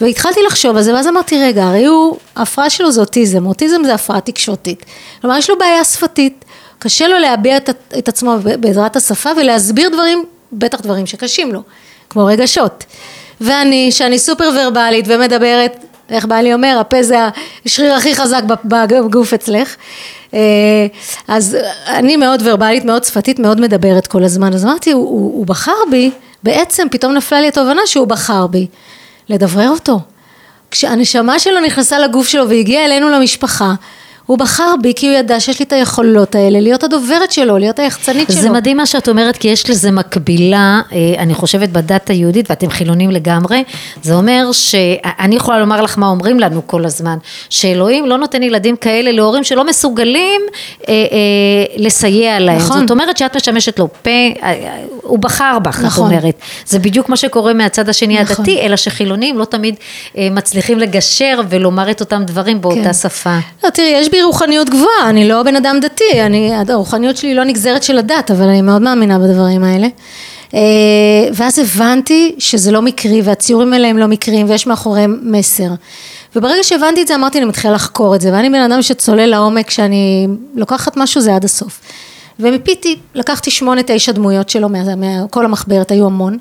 B: והתחלתי לחשוב על זה, ואז אמרתי, רגע, הרי הוא, ההפרעה שלו זה אוטיזם, אוטיזם זה הפרעה תקשורתית. כלומר, יש לו בעיה שפתית, קשה לו להביע את, את עצמו בעזרת השפה ולהסביר דברים, בטח דברים שקשים לו, כמו רגשות. ואני, שאני סופר ורבלית ומדברת, איך בעלי אומר, הפה זה השריר הכי חזק בגוף אצלך. אה, אז אני מאוד ורבלית, מאוד שפתית, מאוד מדברת כל הזמן. אז אמרתי, הוא, הוא, הוא בחר בי, בעצם פתאום נפלה לי התובנה שהוא בחר בי. לדברר אותו. כשהנשמה שלו נכנסה לגוף שלו והגיעה אלינו למשפחה, הוא בחר בי כי הוא ידע שיש לי את היכולות האלה, להיות הדוברת שלו, להיות היחצנית שלו.
A: זה מדהים מה שאת אומרת, כי יש לזה מקבילה, אה, אני חושבת בדת היהודית, ואתם חילונים לגמרי, זה אומר שאני יכולה לומר לך מה אומרים לנו כל הזמן, שאלוהים לא נותן ילדים כאלה להורים שלא מסוגלים אה, אה, לסייע להם. נכון. זאת אומרת שאת משמשת לו פה, אה, הוא בחר בך, נכון. את אומרת. זה בדיוק מה שקורה מהצד השני נכון. הדתי, אלא שחילונים לא תמיד אה, מצליחים לגשר ולומר את אותם דברים באותה כן. שפה.
B: לא, תראי, יש בי לי רוחניות גבוהה, אני לא בן אדם דתי, אני, הרוחניות שלי לא נגזרת של הדת, אבל אני מאוד מאמינה בדברים האלה. אה, ואז הבנתי שזה לא מקרי, והציורים האלה הם לא מקריים, ויש מאחוריהם מסר. וברגע שהבנתי את זה, אמרתי, אני מתחילה לחקור את זה, ואני בן אדם שצולל לעומק, כשאני לוקחת משהו, זה עד הסוף. ומיפיתי, לקחתי שמונה, תשע דמויות שלו, מכל המחברת, היו המון.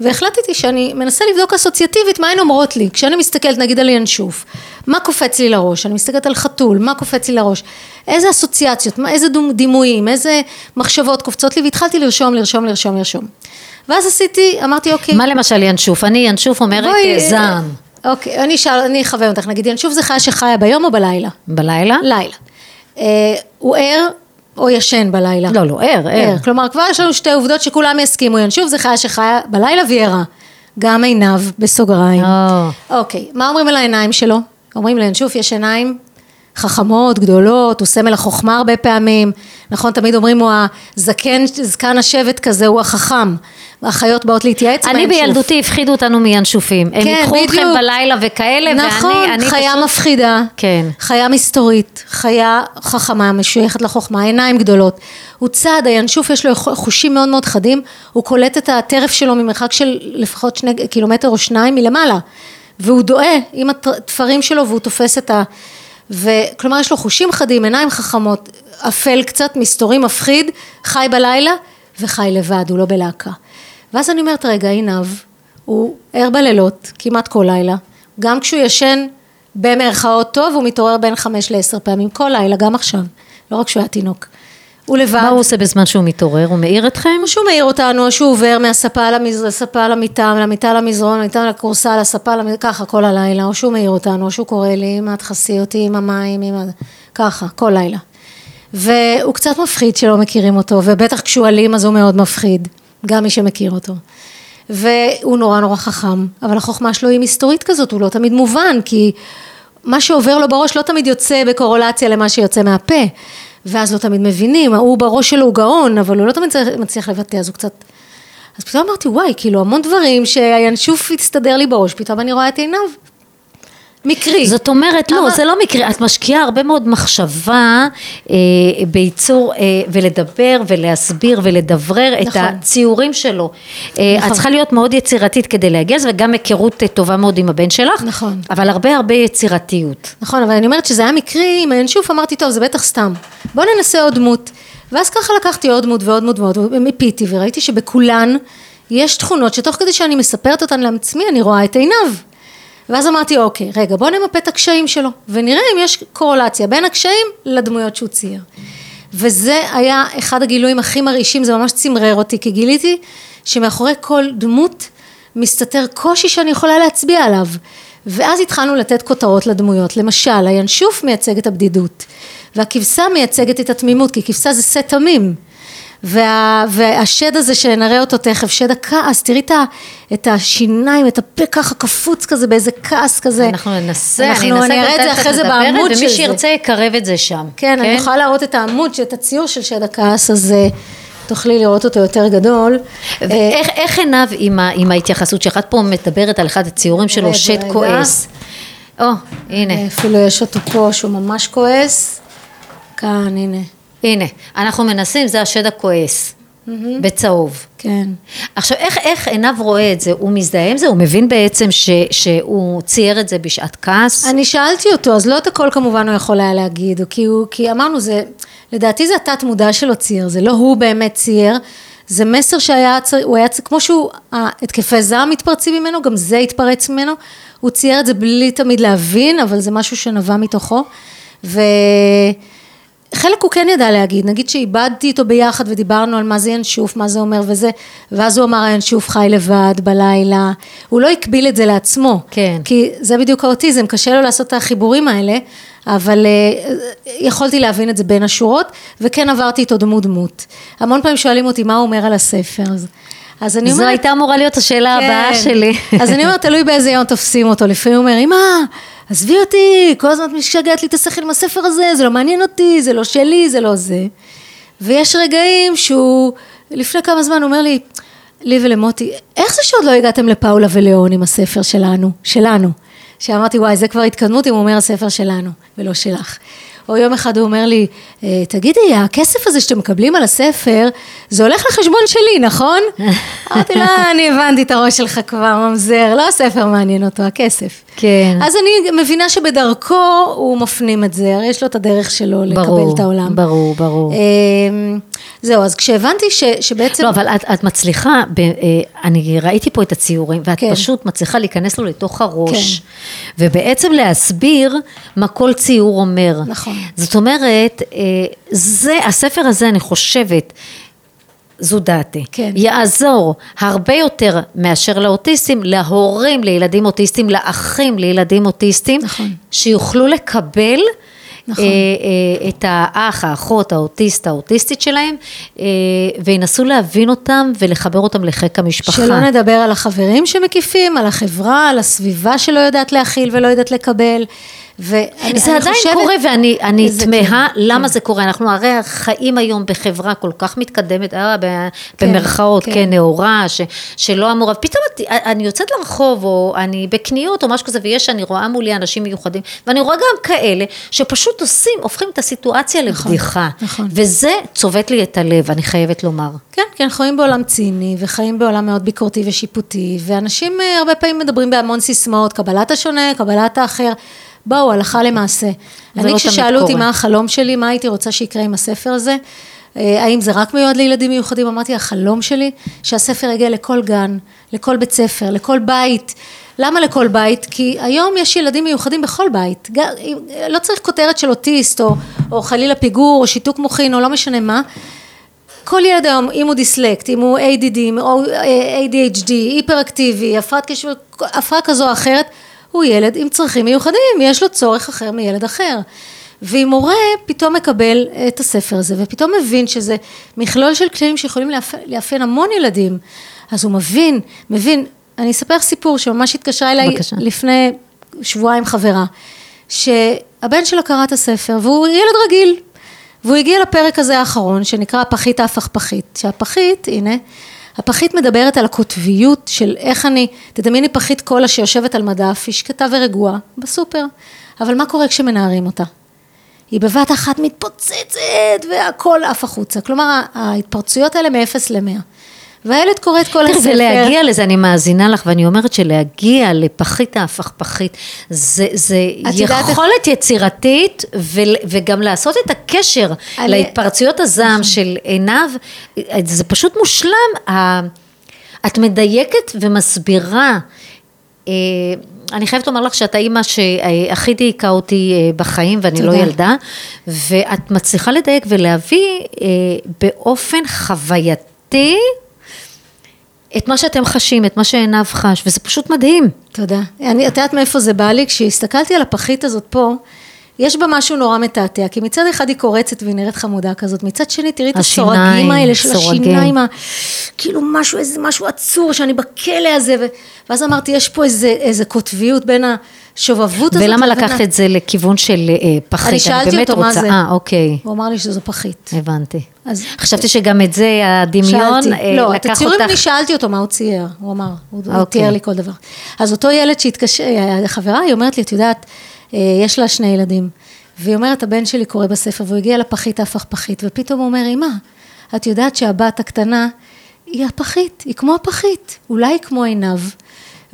B: והחלטתי שאני מנסה לבדוק אסוציאטיבית מה הן אומרות לי. כשאני מסתכלת נגיד על ינשוף, מה קופץ לי לראש? אני מסתכלת על חתול, מה קופץ לי לראש? איזה אסוציאציות, מה, איזה דימויים, איזה מחשבות קופצות לי, והתחלתי לרשום, לרשום, לרשום, לרשום. ואז עשיתי, אמרתי אוקיי.
A: מה למשל ינשוף? אני ינשוף אומרת בואי, אה, זעם.
B: אוקיי, אני אשאל, אני אחווה אותך, נגיד ינשוף זה חיה שחיה ביום או בלילה?
A: בלילה?
B: לילה. אה, הוא ער או ישן בלילה.
A: לא, לא, ער, ער.
B: כלומר, כבר יש לנו שתי עובדות שכולם יסכימו. ינשוף זה חיה שחיה בלילה והיא ערה. גם עיניו, בסוגריים.
A: Oh.
B: אוקיי, מה אומרים על העיניים שלו? אומרים לינשוף יש עיניים חכמות, גדולות, הוא סמל החוכמה הרבה פעמים, נכון? תמיד אומרים הוא הזקן, זקן השבט כזה, הוא החכם. החיות באות להתייעץ
A: עם הינשוף. אני בילדותי הפחידו אותנו מינשופים. כן, הם ייקחו אתכם בלילה וכאלה,
B: נכון,
A: ואני...
B: נכון, חיה פשוט... מפחידה.
A: כן.
B: חיה מסתורית, חיה חכמה, משויכת לחוכמה, עיניים גדולות. הוא צד, הינשוף יש לו חושים מאוד מאוד חדים, הוא קולט את הטרף שלו ממרחק של לפחות שני קילומטר או שניים מלמעלה. והוא דועה עם התפרים שלו והוא תופס את ה... וכלומר יש לו חושים חדים, עיניים חכמות, אפל קצת, מסתורי, מפחיד, חי בלילה וחי לבד, הוא לא בלהקה. ואז אני אומרת, רגע, עינב, הוא ער בלילות, כמעט כל לילה, גם כשהוא ישן במרכאות טוב, הוא מתעורר בין חמש לעשר פעמים, כל לילה, גם עכשיו, לא רק כשהוא היה תינוק. הוא לבד.
A: מה הוא עושה בזמן שהוא מתעורר? הוא מעיר אתכם?
B: או שהוא מעיר אותנו, או שהוא עובר מהספה לספה למיטה, למיטה למזרון, למיטה לכורסה, לספה, למיטה, ככה כל הלילה, או שהוא מעיר אותנו, או שהוא קורא לי, אמא תכסי אותי עם המים, אמא, ככה, כל לילה. והוא קצת מפחיד שלא מכירים אותו, ובטח כשהוא אלים אז הוא מאוד מפחיד, גם מי שמכיר אותו. והוא נורא נורא חכם, אבל החוכמה שלו היא מסתורית כזאת, הוא לא תמיד מובן, כי מה שעובר לו בראש לא תמיד יוצא בקורולציה למה שיוצא מהפה. ואז לא תמיד מבינים, הוא בראש שלו הוא גאון, אבל הוא לא תמיד מצליח לבטא, אז הוא קצת... אז פתאום אמרתי, וואי, כאילו המון דברים שהינשוף הצטדר לי בראש, פתאום אני רואה את עיניו. מקרי.
A: זאת אומרת, לא, זה לא מקרי, את משקיעה הרבה מאוד מחשבה אה, בייצור אה, ולדבר ולהסביר ולדברר נכון. את הציורים שלו. אה, נכון. את צריכה להיות מאוד יצירתית כדי להגיע לזה, וגם היכרות אה, טובה מאוד עם הבן שלך.
B: נכון.
A: אבל הרבה הרבה יצירתיות.
B: נכון, אבל אני אומרת שזה היה מקרי, עם הינשוף אמרתי, טוב, זה בטח סתם. בוא ננסה עוד דמות. ואז ככה לקחתי עוד דמות ועוד דמות ועוד דמות, ומיפיתי, וראיתי שבכולן יש תכונות שתוך כדי שאני מספרת אותן לעצמי, אני רואה את עיניו. ואז אמרתי, אוקיי, רגע, בוא נמפה את הקשיים שלו, ונראה אם יש קורולציה בין הקשיים לדמויות שהוא צייר. וזה היה אחד הגילויים הכי מרעישים, זה ממש צמרר אותי, כי גיליתי שמאחורי כל דמות מסתתר קושי שאני יכולה להצביע עליו. ואז התחלנו לתת כותרות לדמויות, למשל, הינשוף מייצג את הבדידות, והכבשה מייצגת את התמימות, כי כבשה זה סט תמים. וה, והשד הזה שנראה אותו תכף, שד הכעס, תראי את השיניים, את הפה ככה קפוץ כזה באיזה כעס כזה.
A: אנחנו ננסה,
B: אנחנו, אני אנסה אני אראה את זה אחרי זה בעמוד
A: של זה. ומי שירצה יקרב את זה שם.
B: כן, כן? אני יכולה להראות את העמוד, את הציור של שד הכעס הזה. תוכלי לראות אותו יותר גדול.
A: ואיך איך עיניו עם, ה, עם ההתייחסות שלך? את פה מדברת על אחד הציורים שלו, שד כועס. או, הנה.
B: אפילו יש אותו פה שהוא ממש כועס. כאן, הנה.
A: הנה, אנחנו מנסים, זה השד הכועס. Mm-hmm. בצהוב.
B: כן.
A: עכשיו, איך, איך עיניו רואה את זה? הוא מזדהה עם זה? הוא מבין בעצם ש, שהוא צייר את זה בשעת כעס?
B: אני שאלתי אותו, אז לא את הכל כמובן הוא יכול היה להגיד, כי, הוא, כי אמרנו, זה, לדעתי זה התת מודע שלו צייר, זה לא הוא באמת צייר, זה מסר שהיה, הוא היה, כמו שהוא, התקפי זעם מתפרצים ממנו, גם זה התפרץ ממנו, הוא צייר את זה בלי תמיד להבין, אבל זה משהו שנבע מתוכו, ו... חלק הוא כן ידע להגיד, נגיד שאיבדתי איתו ביחד ודיברנו על מה זה ינשוף, מה זה אומר וזה, ואז הוא אמר הינשוף חי לבד בלילה, הוא לא הקביל את זה לעצמו,
A: כן.
B: כי זה בדיוק האוטיזם, קשה לו לעשות את החיבורים האלה, אבל uh, יכולתי להבין את זה בין השורות, וכן עברתי איתו דמות דמות. המון פעמים שואלים אותי מה הוא אומר על הספר, אז,
A: אז אני אומרת... זו הייתה אמורה להיות השאלה כן. הבאה שלי.
B: אז אני אומרת, תלוי באיזה יום תופסים אותו, לפעמים הוא אומר, אמא, עזבי אותי, כל הזמן את משגעת לי את השכל עם הספר הזה, זה לא מעניין אותי, זה לא שלי, זה לא זה. ויש רגעים שהוא, לפני כמה זמן הוא אומר לי, לי ולמוטי, איך זה שעוד לא הגעתם לפאולה וליאון עם הספר שלנו, שלנו? שאמרתי, וואי, זה כבר התקדמות אם הוא אומר הספר שלנו, ולא שלך. או יום אחד הוא אומר לי, "אה, תגידי, הכסף הזה שאתם מקבלים על הספר, זה הולך לחשבון שלי, נכון? אמרתי לו, "אה, אני הבנתי את הראש שלך כבר, ממזר, לא הספר מעניין אותו, הכסף.
A: כן.
B: אז אני מבינה שבדרכו הוא מפנים את זה, הרי יש לו את הדרך שלו
A: ברור,
B: לקבל את העולם.
A: ברור, ברור.
B: אמ, זהו, אז כשהבנתי ש, שבעצם...
A: לא, אבל את, את מצליחה, ב, אה, אני ראיתי פה את הציורים, ואת
B: כן.
A: פשוט מצליחה להיכנס לו לתוך הראש, ובעצם להסביר מה כל ציור אומר.
B: נכון.
A: זאת אומרת, אה, זה, הספר הזה, אני חושבת, זו דעתי,
B: כן.
A: יעזור הרבה יותר מאשר לאוטיסטים, להורים לילדים אוטיסטים, לאחים לילדים אוטיסטים,
B: נכון.
A: שיוכלו לקבל
B: נכון.
A: אה, אה, את האח, האחות, האוטיסט, האוטיסטית שלהם, אה, וינסו להבין אותם ולחבר אותם לחיק המשפחה.
B: שלא נדבר על החברים שמקיפים, על החברה, על הסביבה שלא יודעת להכיל ולא יודעת לקבל. ואני
A: זה עדיין
B: חושבת-
A: קורה ואני אני
B: זה
A: תמהה
B: כן,
A: למה
B: כן.
A: זה קורה, אנחנו הרי חיים היום בחברה כל כך מתקדמת, אה, ב-
B: כן,
A: במרכאות,
B: כן.
A: כן, נאורה, ש- שלא אמורה, פתאום את- אני יוצאת לרחוב או אני בקניות או משהו כזה ויש, אני רואה מולי אנשים מיוחדים ואני רואה גם כאלה שפשוט עושים, הופכים את הסיטואציה לבדיחה,
B: נכון.
A: וזה צובט לי את הלב, אני חייבת לומר.
B: כן, כי אנחנו חיים בעולם ציני, וחיים בעולם מאוד ביקורתי ושיפוטי, ואנשים אה, הרבה פעמים מדברים בהמון סיסמאות, קבלת השונה, קבלת האחר. בואו, הלכה למעשה.
A: לא
B: אני,
A: תמיד
B: כששאלו אותי. מה החלום שלי, מה הייתי רוצה שיקרה עם הספר הזה, אה, האם זה רק מיועד לילדים מיוחדים? אמרתי, החלום שלי, שהספר יגיע לכל גן, לכל בית ספר, לכל בית. למה לכל בית? כי היום יש ילדים מיוחדים בכל בית. אם- לא צריך כותרת של אוטיסט, או, או חלילה פיגור, או שיתוק מוחין, או לא משנה מה. כל ילד היום, אם הוא דיסלקט, אם הוא ADD, או אה, ADHD, היפראקטיבי, הפרעה כזו או אחרת, הוא ילד עם צרכים מיוחדים, יש לו צורך אחר מילד אחר. ואם מורה פתאום מקבל את הספר הזה, ופתאום מבין שזה מכלול של קשיים שיכולים לאפ- לאפיין המון ילדים, אז הוא מבין, מבין, אני אספר לך סיפור שממש התקשרה אליי
A: בבקשה.
B: לפני שבועיים חברה, שהבן שלה קרא את הספר, והוא ילד רגיל, והוא הגיע לפרק הזה האחרון, שנקרא הפחית ההפכפכית, שהפחית, הנה, הפחית מדברת על הקוטביות של איך אני, תדמייני פחית קולה שיושבת על מדף, היא שקטה ורגועה, בסופר, אבל מה קורה כשמנערים אותה? היא בבת אחת מתפוצצת והכל עף החוצה, כלומר ההתפרצויות האלה מ-0 ל-100. והילד קורא את כל הספר.
A: ולהגיע לזה, אני מאזינה לך, ואני אומרת שלהגיע לפחית ההפכפכית, זה, זה יכולת יצירתית, ו, וגם לעשות את הקשר
B: אני-
A: להתפרצויות הזעם של עיניו, זה פשוט מושלם. את מדייקת ומסבירה. אה, אני חייבת לומר לך שאת האימא שהכי דייקה אותי אה, בחיים ואני לא
B: תודה.
A: ילדה, ואת מצליחה לדייק ולהביא אה, באופן חווייתי את מה שאתם חשים, את מה שעיניו חש, וזה פשוט מדהים.
B: תודה. אני, את יודעת מאיפה זה בא לי? כשהסתכלתי על הפחית הזאת פה, יש בה משהו נורא מתעתע, כי מצד אחד היא קורצת והיא נראית חמודה כזאת, מצד שני תראי את הסורגים האלה של
A: סורגים.
B: השיניים, ה- כאילו משהו, איזה משהו עצור שאני בכלא הזה, ו... ואז אמרתי, יש פה איזה, איזה קוטביות בין השובבות הזאת
A: ולמה לקחת
B: ה-
A: את זה לכיוון של אה, פחית?
B: אני שאלתי
A: באמת
B: אותו מה
A: רוצה,
B: זה.
A: אה, אוקיי,
B: הוא אמר לי שזו פחית.
A: הבנתי.
B: אז-
A: חשבתי שגם את זה, הדמיון,
B: שאלתי,
A: אה,
B: לא, את
A: לקח
B: הציורים
A: אותך.
B: אני שאלתי אותו מה הוא צייר, הוא אמר, הוא הוא
A: אוקיי.
B: תיאר לי כל דבר. אז אותו ילד שהתקשר, חברה, היא אומרת לי, את יודעת, אה, יש לה שני ילדים, והיא אומרת, הבן שלי קורא בספר, והוא הגיע לפחית ההפכפכית, ופתאום הוא אומר, אמא, את יודעת שהבת הקטנה היא הפחית, היא כמו הפחית, אולי כמו עיניו.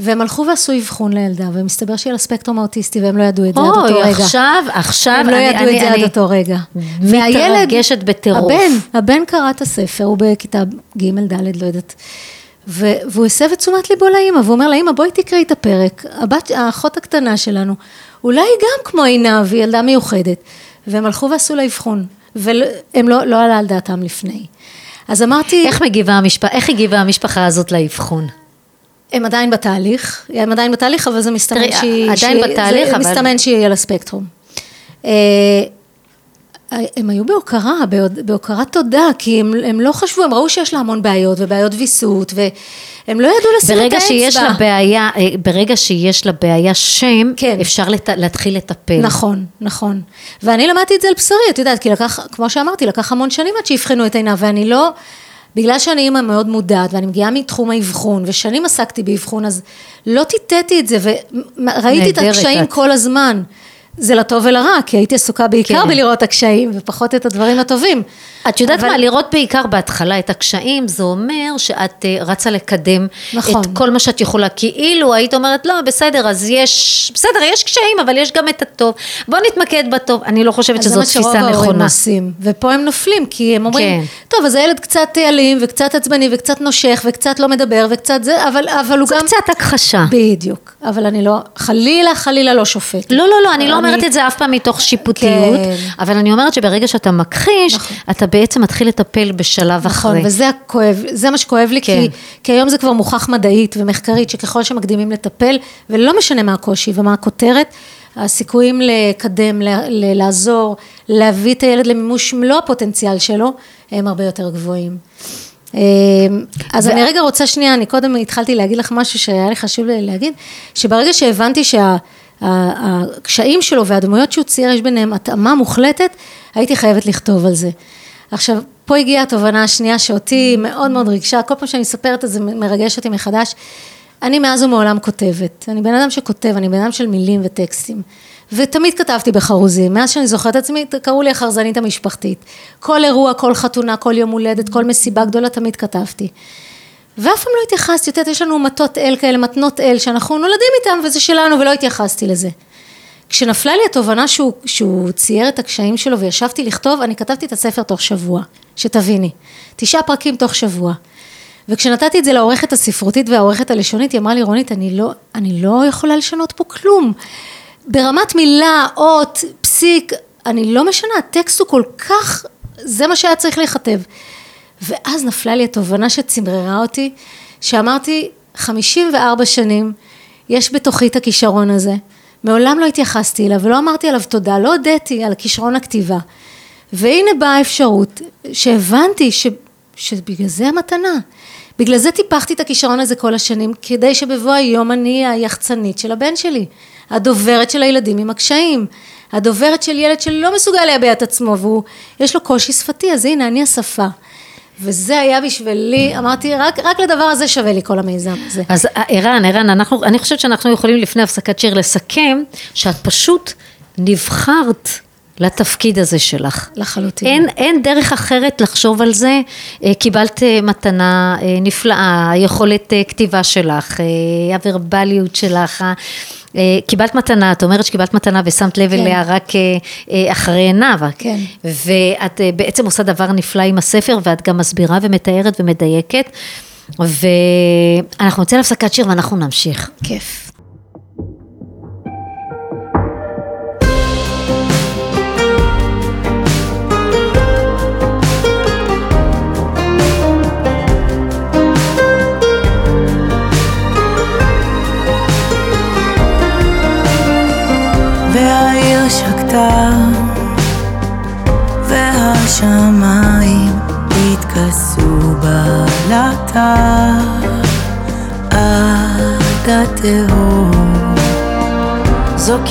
B: והם הלכו ועשו אבחון לילדה, ומסתבר שהיא על הספקטרום האוטיסטי, והם לא ידעו את זה עד אותו
A: אוי,
B: רגע.
A: עכשיו, עכשיו,
B: הם לא ידעו את זה עד אותו רגע.
A: מתרגשת בטירוף.
B: הבן, הבן קרא את הספר, הוא בכיתה ג', ד', לא יודעת. והוא הסב את תשומת ליבו לאימא, והוא אומר לאימא, בואי תקראי את הפרק, הבת, האחות הקטנה שלנו, אולי היא גם כמו עינב, היא ילדה מיוחדת. והם הלכו ועשו לה אבחון, והם לא, לא עלה על דעתם לפני. אז אמרתי,
A: איך מגיבה המשפחה, איך הגיבה המשפחה הזאת לאבחון?
B: הם עדיין בתהליך, הם עדיין בתהליך, אבל זה מסתמן
A: תראי,
B: שהיא...
A: עדיין
B: שהיא-
A: בתהליך,
B: זה
A: אבל-
B: מסתמן שהיא על הספקטרום. אה, הם היו בהוקרה, בהוקרת תודה, כי הם, הם לא חשבו, הם ראו שיש לה המון בעיות, ובעיות ויסות, והם לא ידעו לשים את האצבע.
A: ברגע שיש לה בעיה, אה, ברגע שיש לה בעיה שם,
B: כן.
A: אפשר לת, להתחיל לטפל.
B: נכון, נכון. ואני למדתי את זה על בשרי, את יודעת, כי לקח, כמו שאמרתי, לקח המון שנים עד שיבחנו את עיניו, ואני לא, בגלל שאני אימא מאוד מודעת, ואני מגיעה מתחום האבחון, ושנים עסקתי באבחון, אז לא טיטאתי את זה, וראיתי את הקשיים
A: את.
B: כל הזמן. זה לטוב ולרע, כי הייתי עסוקה בעיקר
A: כן.
B: בלראות את הקשיים, ופחות את הדברים הטובים.
A: את יודעת
B: אבל-
A: מה, לראות בעיקר בהתחלה את הקשיים, זה אומר שאת אה, רצה לקדם
B: נכון.
A: את כל מה שאת יכולה. כאילו היית אומרת, לא, בסדר, אז יש, בסדר, יש קשיים, אבל יש גם את הטוב. בוא נתמקד בטוב. אני לא חושבת
B: אז
A: שזאת
B: זה מה שרוב
A: תפיסה
B: ההורים
A: נכונה.
B: עושים, ופה הם נופלים, כי הם אומרים,
A: כן.
B: טוב, אז הילד קצת אלים, וקצת עצבני, וקצת נושך, וקצת לא מדבר, וקצת זה, אבל, אבל הוא
A: זה
B: גם...
A: קצת הכחשה.
B: בדיוק, אבל אני לא, חלילה, חלילה לא שופטת.
A: לא, לא, לא, אני לא אומרת את זה אף פעם מתוך שיפוטיות,
B: כן.
A: אבל אני אומרת שברגע שאתה מכחיש,
B: נכון.
A: אתה בעצם מתחיל לטפל בשלב
B: נכון,
A: אחרי.
B: וזה הכואב, זה מה שכואב לי,
A: כן.
B: כי, כי היום זה כבר מוכח מדעית ומחקרית, שככל שמקדימים לטפל, ולא משנה מה הקושי ומה הכותרת, הסיכויים לקדם, ל- לעזור, להביא את הילד למימוש מלוא הפוטנציאל שלו, הם הרבה יותר גבוהים. אה, אז אני רגע רוצה שנייה, אני קודם התחלתי להגיד לך משהו שהיה לי חשוב לי להגיד, שברגע שהבנתי שהקשיים שלו והדמויות שהוא צייר יש ביניהם התאמה מוחלטת, הייתי חייבת לכתוב על זה. עכשיו, פה הגיעה התובנה השנייה שאותי מאוד מאוד ריגשה, כל פעם שאני מספרת את זה מרגש אותי מחדש. אני מאז ומעולם כותבת, אני בן אדם שכותב, אני בן אדם של מילים וטקסטים. ותמיד כתבתי בחרוזים, מאז שאני זוכרת את עצמי, קראו לי החרזנית המשפחתית. כל אירוע, כל חתונה, כל יום הולדת, כל מסיבה גדולה, תמיד כתבתי. ואף פעם לא התייחסתי, את יודעת, יש לנו מטות אל כאלה, מתנות אל, שאנחנו נולדים איתם וזה שלנו, ולא התייחסתי לזה. כשנפלה לי התובנה שהוא, שהוא צייר את הקשיים שלו וישבתי לכתוב, אני כתבתי את הספר תוך שבוע, שתביני. תשעה פרקים תוך שבוע. וכשנתתי את זה לעורכת הספרותית והעורכת הלשונית, היא אמרה לי, רונית, אני לא, אני לא יכולה לשנות פה כלום. ברמת מילה, אות, פסיק, אני לא משנה, הטקסט הוא כל כך, זה מה שהיה צריך להיכתב. ואז נפלה לי התובנה שצמררה אותי, שאמרתי, 54 שנים, יש בתוכי את הכישרון הזה. מעולם לא התייחסתי אליו ולא אמרתי עליו תודה, לא הודיתי על כישרון הכתיבה. והנה באה האפשרות שהבנתי ש, שבגלל זה המתנה. בגלל זה טיפחתי את הכישרון הזה כל השנים, כדי שבבוא היום אני היחצנית של הבן שלי. הדוברת של הילדים עם הקשיים. הדוברת של ילד שלא מסוגל להביע את עצמו והוא, יש לו קושי שפתי, אז הנה אני השפה. וזה היה בשבילי, אמרתי, רק, רק לדבר הזה שווה לי כל המיזם הזה.
A: אז אה, ערן, ערן, אנחנו, אני חושבת שאנחנו יכולים לפני הפסקת שיר לסכם שאת פשוט נבחרת לתפקיד הזה שלך.
B: לחלוטין.
A: אין, אין דרך אחרת לחשוב על זה, אה, קיבלת אה, מתנה אה, נפלאה, היכולת אה, כתיבה שלך, הוורבליות שלך, קיבלת מתנה, את אומרת שקיבלת מתנה ושמת לב
B: כן.
A: אליה רק אה, אה, אחרי עיניו,
B: כן.
A: ואת אה, בעצם עושה דבר נפלא עם הספר ואת גם מסבירה ומתארת ומדייקת, ואנחנו נצא להפסקת שיר ואנחנו נמשיך.
B: כיף.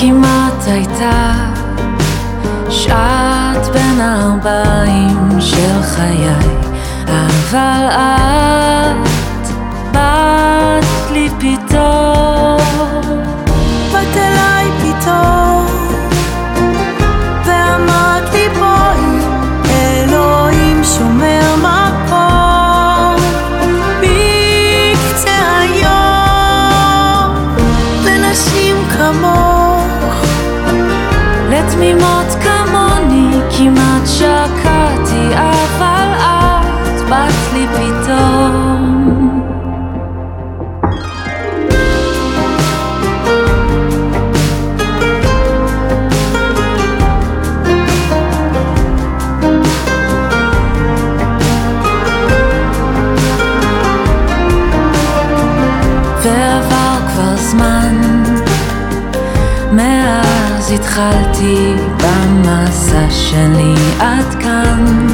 E: כמעט הייתה שעת בין הארבעים של חיי אבל את התחלתי במסע שלי עד כאן.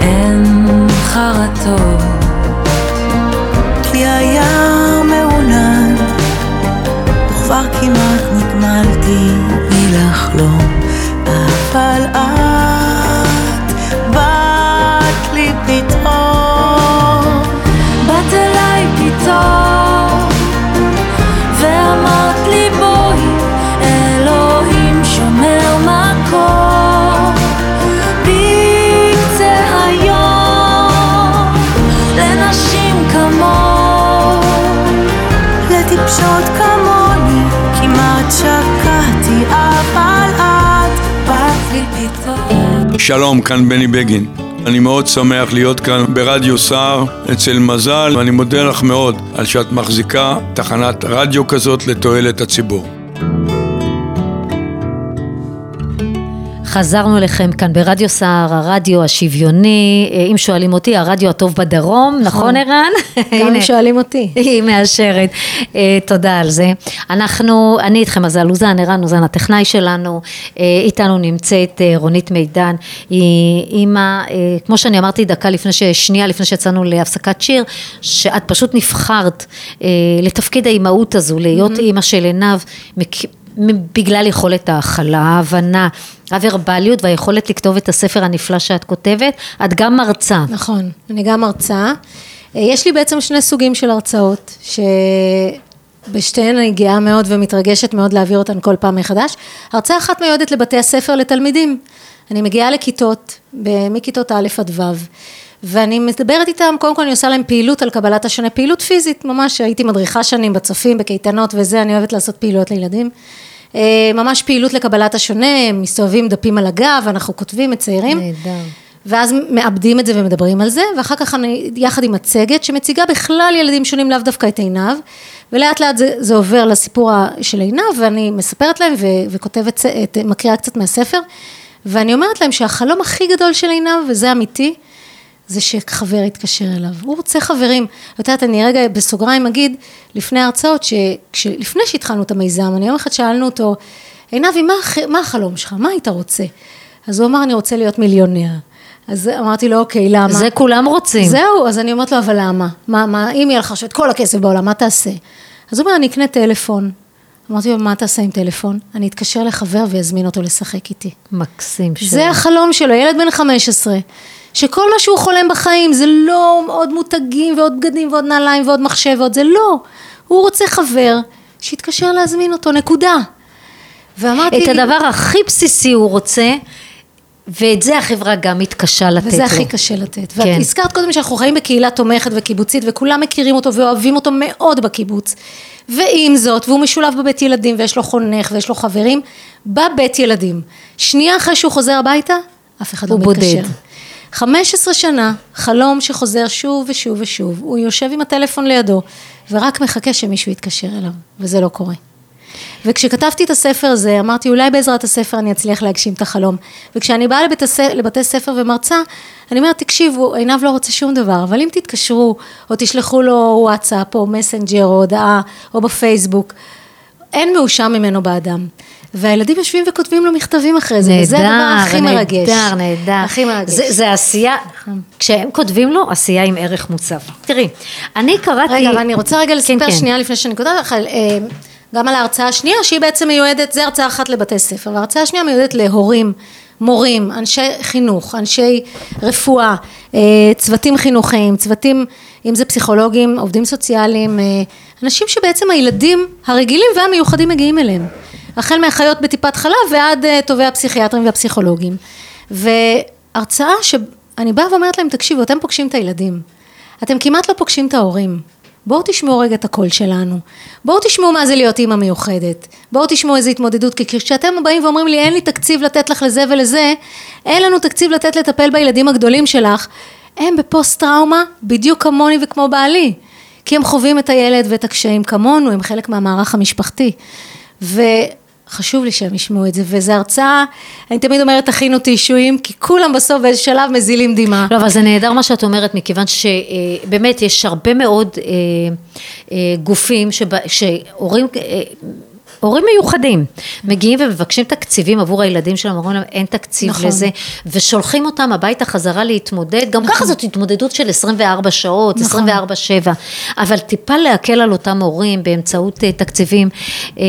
E: אין חרטות. כי היה מעונן וכבר כמעט נגמלתי מלחלום אבל את
F: שלום, כאן בני בגין. אני מאוד שמח להיות כאן ברדיו סער אצל מזל, ואני מודה לך מאוד על שאת מחזיקה תחנת רדיו כזאת לתועלת הציבור.
A: חזרנו אליכם כאן ברדיו סער, הרדיו השוויוני, אה, אם שואלים אותי, הרדיו הטוב בדרום, נכון ערן?
B: גם. אם שואלים אותי.
A: היא מאשרת, אה, תודה על זה. אנחנו, אני איתכם מזל לוזן, ערן לוזן הטכנאי שלנו, אה, איתנו נמצאת רונית מידן, היא אימא, כמו שאני אמרתי דקה לפני, שנייה לפני שיצאנו להפסקת שיר, שאת פשוט נבחרת לתפקיד האימהות הזו, להיות אימא של עינב, מק- בגלל יכולת ההכלה, ההבנה, הוורבליות והיכולת לכתוב את הספר הנפלא שאת כותבת, את גם מרצה.
B: נכון, אני גם מרצה. אה, יש לי בעצם שני סוגים של הרצאות, שבשתיהן אני גאה מאוד ומתרגשת מאוד להעביר אותן כל פעם מחדש. הרצאה אחת מיועדת לבתי הספר לתלמידים. אני מגיעה לכיתות, מכיתות א' עד ו', ואני מדברת איתם, קודם כל אני עושה להם פעילות על קבלת השונה, פעילות פיזית, ממש הייתי מדריכה שנים בצופים, בקייטנות וזה, אני אוהבת לעשות פעילויות לילדים. אה, ממש פעילות לקבלת השונה, מסתובבים דפים על הגב, אנחנו כותבים, מציירים.
A: נהדר.
B: ואז מאבדים את זה ומדברים על זה, ואחר כך אני יחד עם מצגת שמציגה בכלל ילדים שונים, לאו דווקא את עינב, ולאט לאט זה, זה עובר לסיפור של עינב, ואני מספרת להם ו, וכותבת, מקריאה קצת מהספר, ואני אומרת להם שהחלום הכי גדול של עינב, וזה אמיתי, זה שחבר יתקשר אליו. הוא רוצה חברים. את יודעת, אני רגע בסוגריים אגיד, לפני ההרצאות, שלפני שהתחלנו את המיזם, אני יום אחד שאלנו אותו, עינבי, מה, מה החלום שלך? מה היית רוצה? אז הוא אמר, אני רוצה להיות מיליונר. אז אמרתי לו, אוקיי, למה?
A: זה כולם רוצים.
B: זהו, אז אני אומרת לו, אבל למה? מה, מה, אם יהיה לך עכשיו את כל הכסף בעולם, מה תעשה? אז הוא אומר, אני אקנה טלפון. אמרתי לו, מה תעשה עם טלפון? אני אתקשר לחבר ויזמין אותו לשחק איתי.
A: מקסים.
B: זה
A: שלום.
B: החלום שלו, ילד בן 15, שכל מה שהוא חולם בחיים זה לא עוד מותגים ועוד בגדים ועוד נעליים ועוד מחשב ועוד זה לא. הוא רוצה חבר שיתקשר להזמין אותו, נקודה. ואמרתי...
A: את הדבר הכי בסיסי הוא רוצה, ואת זה החברה גם מתקשה לתת לו.
B: וזה הכי קשה לתת. ואת
A: כן.
B: הזכרת קודם שאנחנו חיים בקהילה תומכת וקיבוצית וכולם מכירים אותו ואוהבים אותו מאוד בקיבוץ. ועם זאת, והוא משולב בבית ילדים ויש לו חונך ויש לו חברים, בבית ילדים. שנייה אחרי שהוא חוזר הביתה, אף אחד לא
A: הוא
B: מתקשר.
A: בודד.
B: 15 שנה, חלום שחוזר שוב ושוב ושוב, הוא יושב עם הטלפון לידו ורק מחכה שמישהו יתקשר אליו, וזה לא קורה. וכשכתבתי את הספר הזה, אמרתי אולי בעזרת הספר אני אצליח להגשים את החלום. וכשאני באה לבית, הס... לבתי ספר ומרצה, אני אומרת, תקשיבו, עינב לא רוצה שום דבר, אבל אם תתקשרו, או תשלחו לו וואטסאפ, או מסנג'ר, או הודעה, או בפייסבוק, אין מאושר ממנו באדם. והילדים יושבים וכותבים לו מכתבים אחרי זה, וזה הדבר הכי מרגש.
A: נהדר, נהדר.
B: הכי מרגש.
A: זה, זה עשייה, כשהם כותבים לו, עשייה עם ערך מוצב. תראי, אני קראתי...
B: רגע, אבל אני רוצה רגע לספר
A: כן, כן.
B: שנייה לפני שאני קוטעת לך, אה, גם על ההרצאה השנייה, שהיא בעצם מיועדת, זה הרצאה אחת לבתי ספר, וההרצאה השנייה מיועדת להורים, מורים, אנשי חינוך, אנשי רפואה, אה, צוותים חינוכיים, צוותים, אם זה פסיכולוגים, עובדים סוציאליים, אה, אנשים שבעצם הילדים הרגילים והמיוחדים מגיעים אליהם. החל מאחיות בטיפת חלב ועד אה, טובי הפסיכיאטרים והפסיכולוגים. והרצאה שאני באה ואומרת להם, תקשיבו, אתם פוגשים את הילדים. אתם כמעט לא פוגשים את ההורים. בואו תשמעו רגע את הקול שלנו. בואו תשמעו מה זה להיות אימא מיוחדת. בואו תשמעו איזה התמודדות, כי כשאתם באים ואומרים לי אין לי תקציב לתת לך לזה ולזה, אין לנו תקציב לתת לטפל בילדים הגדולים שלך, הם בפוסט טראומה בדיוק כמוני וכמו בעלי. כי הם חווים את הילד ואת הקשיים כמונו, הם חלק מהמערך המשפחתי. וחשוב לי שהם ישמעו את זה, וזו הרצאה, אני תמיד אומרת תכינו טישואים, כי כולם בסוף באיזה שלב מזילים דמעה.
A: לא, אבל זה נהדר מה שאת אומרת, מכיוון שבאמת יש הרבה מאוד אה, אה, גופים שבה- שהורים... הורים מיוחדים מגיעים ומבקשים תקציבים עבור הילדים שלהם, אומרים להם אין תקציב
B: נכון.
A: לזה, ושולחים אותם הביתה חזרה להתמודד, גם ככה זאת התמודדות של 24 שעות,
B: נכון.
A: 24-7, אבל טיפה להקל על אותם הורים באמצעות אה, תקציבים. אה,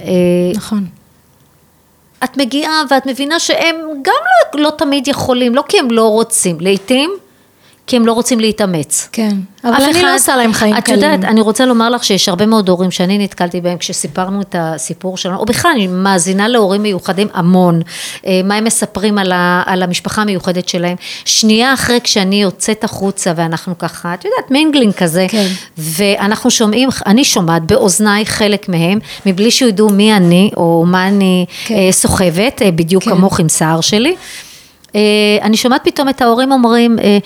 A: אה,
B: נכון.
A: את מגיעה ואת מבינה שהם גם לא, לא תמיד יכולים, לא כי הם לא רוצים, לעתים כי הם לא רוצים להתאמץ.
B: כן, אבל אני
A: אחד-
B: לא עושה להם חיים
A: את
B: קלים.
A: יודעת, אני רוצה לומר לך שיש הרבה מאוד הורים שאני נתקלתי בהם כשסיפרנו את הסיפור שלנו, או בכלל, אני מאזינה להורים מיוחדים המון, אה, מה הם מספרים על, ה, על המשפחה המיוחדת שלהם. שנייה אחרי כשאני יוצאת החוצה ואנחנו ככה, את יודעת, mingling כזה,
B: כן.
A: ואנחנו שומעים, אני שומעת באוזניי חלק מהם, מבלי שידעו מי אני או מה אני
B: כן.
A: אה, סוחבת, אה, בדיוק
B: כן.
A: כמוך עם שיער שלי. אה, אני שומעת פתאום את ההורים אומרים, אה,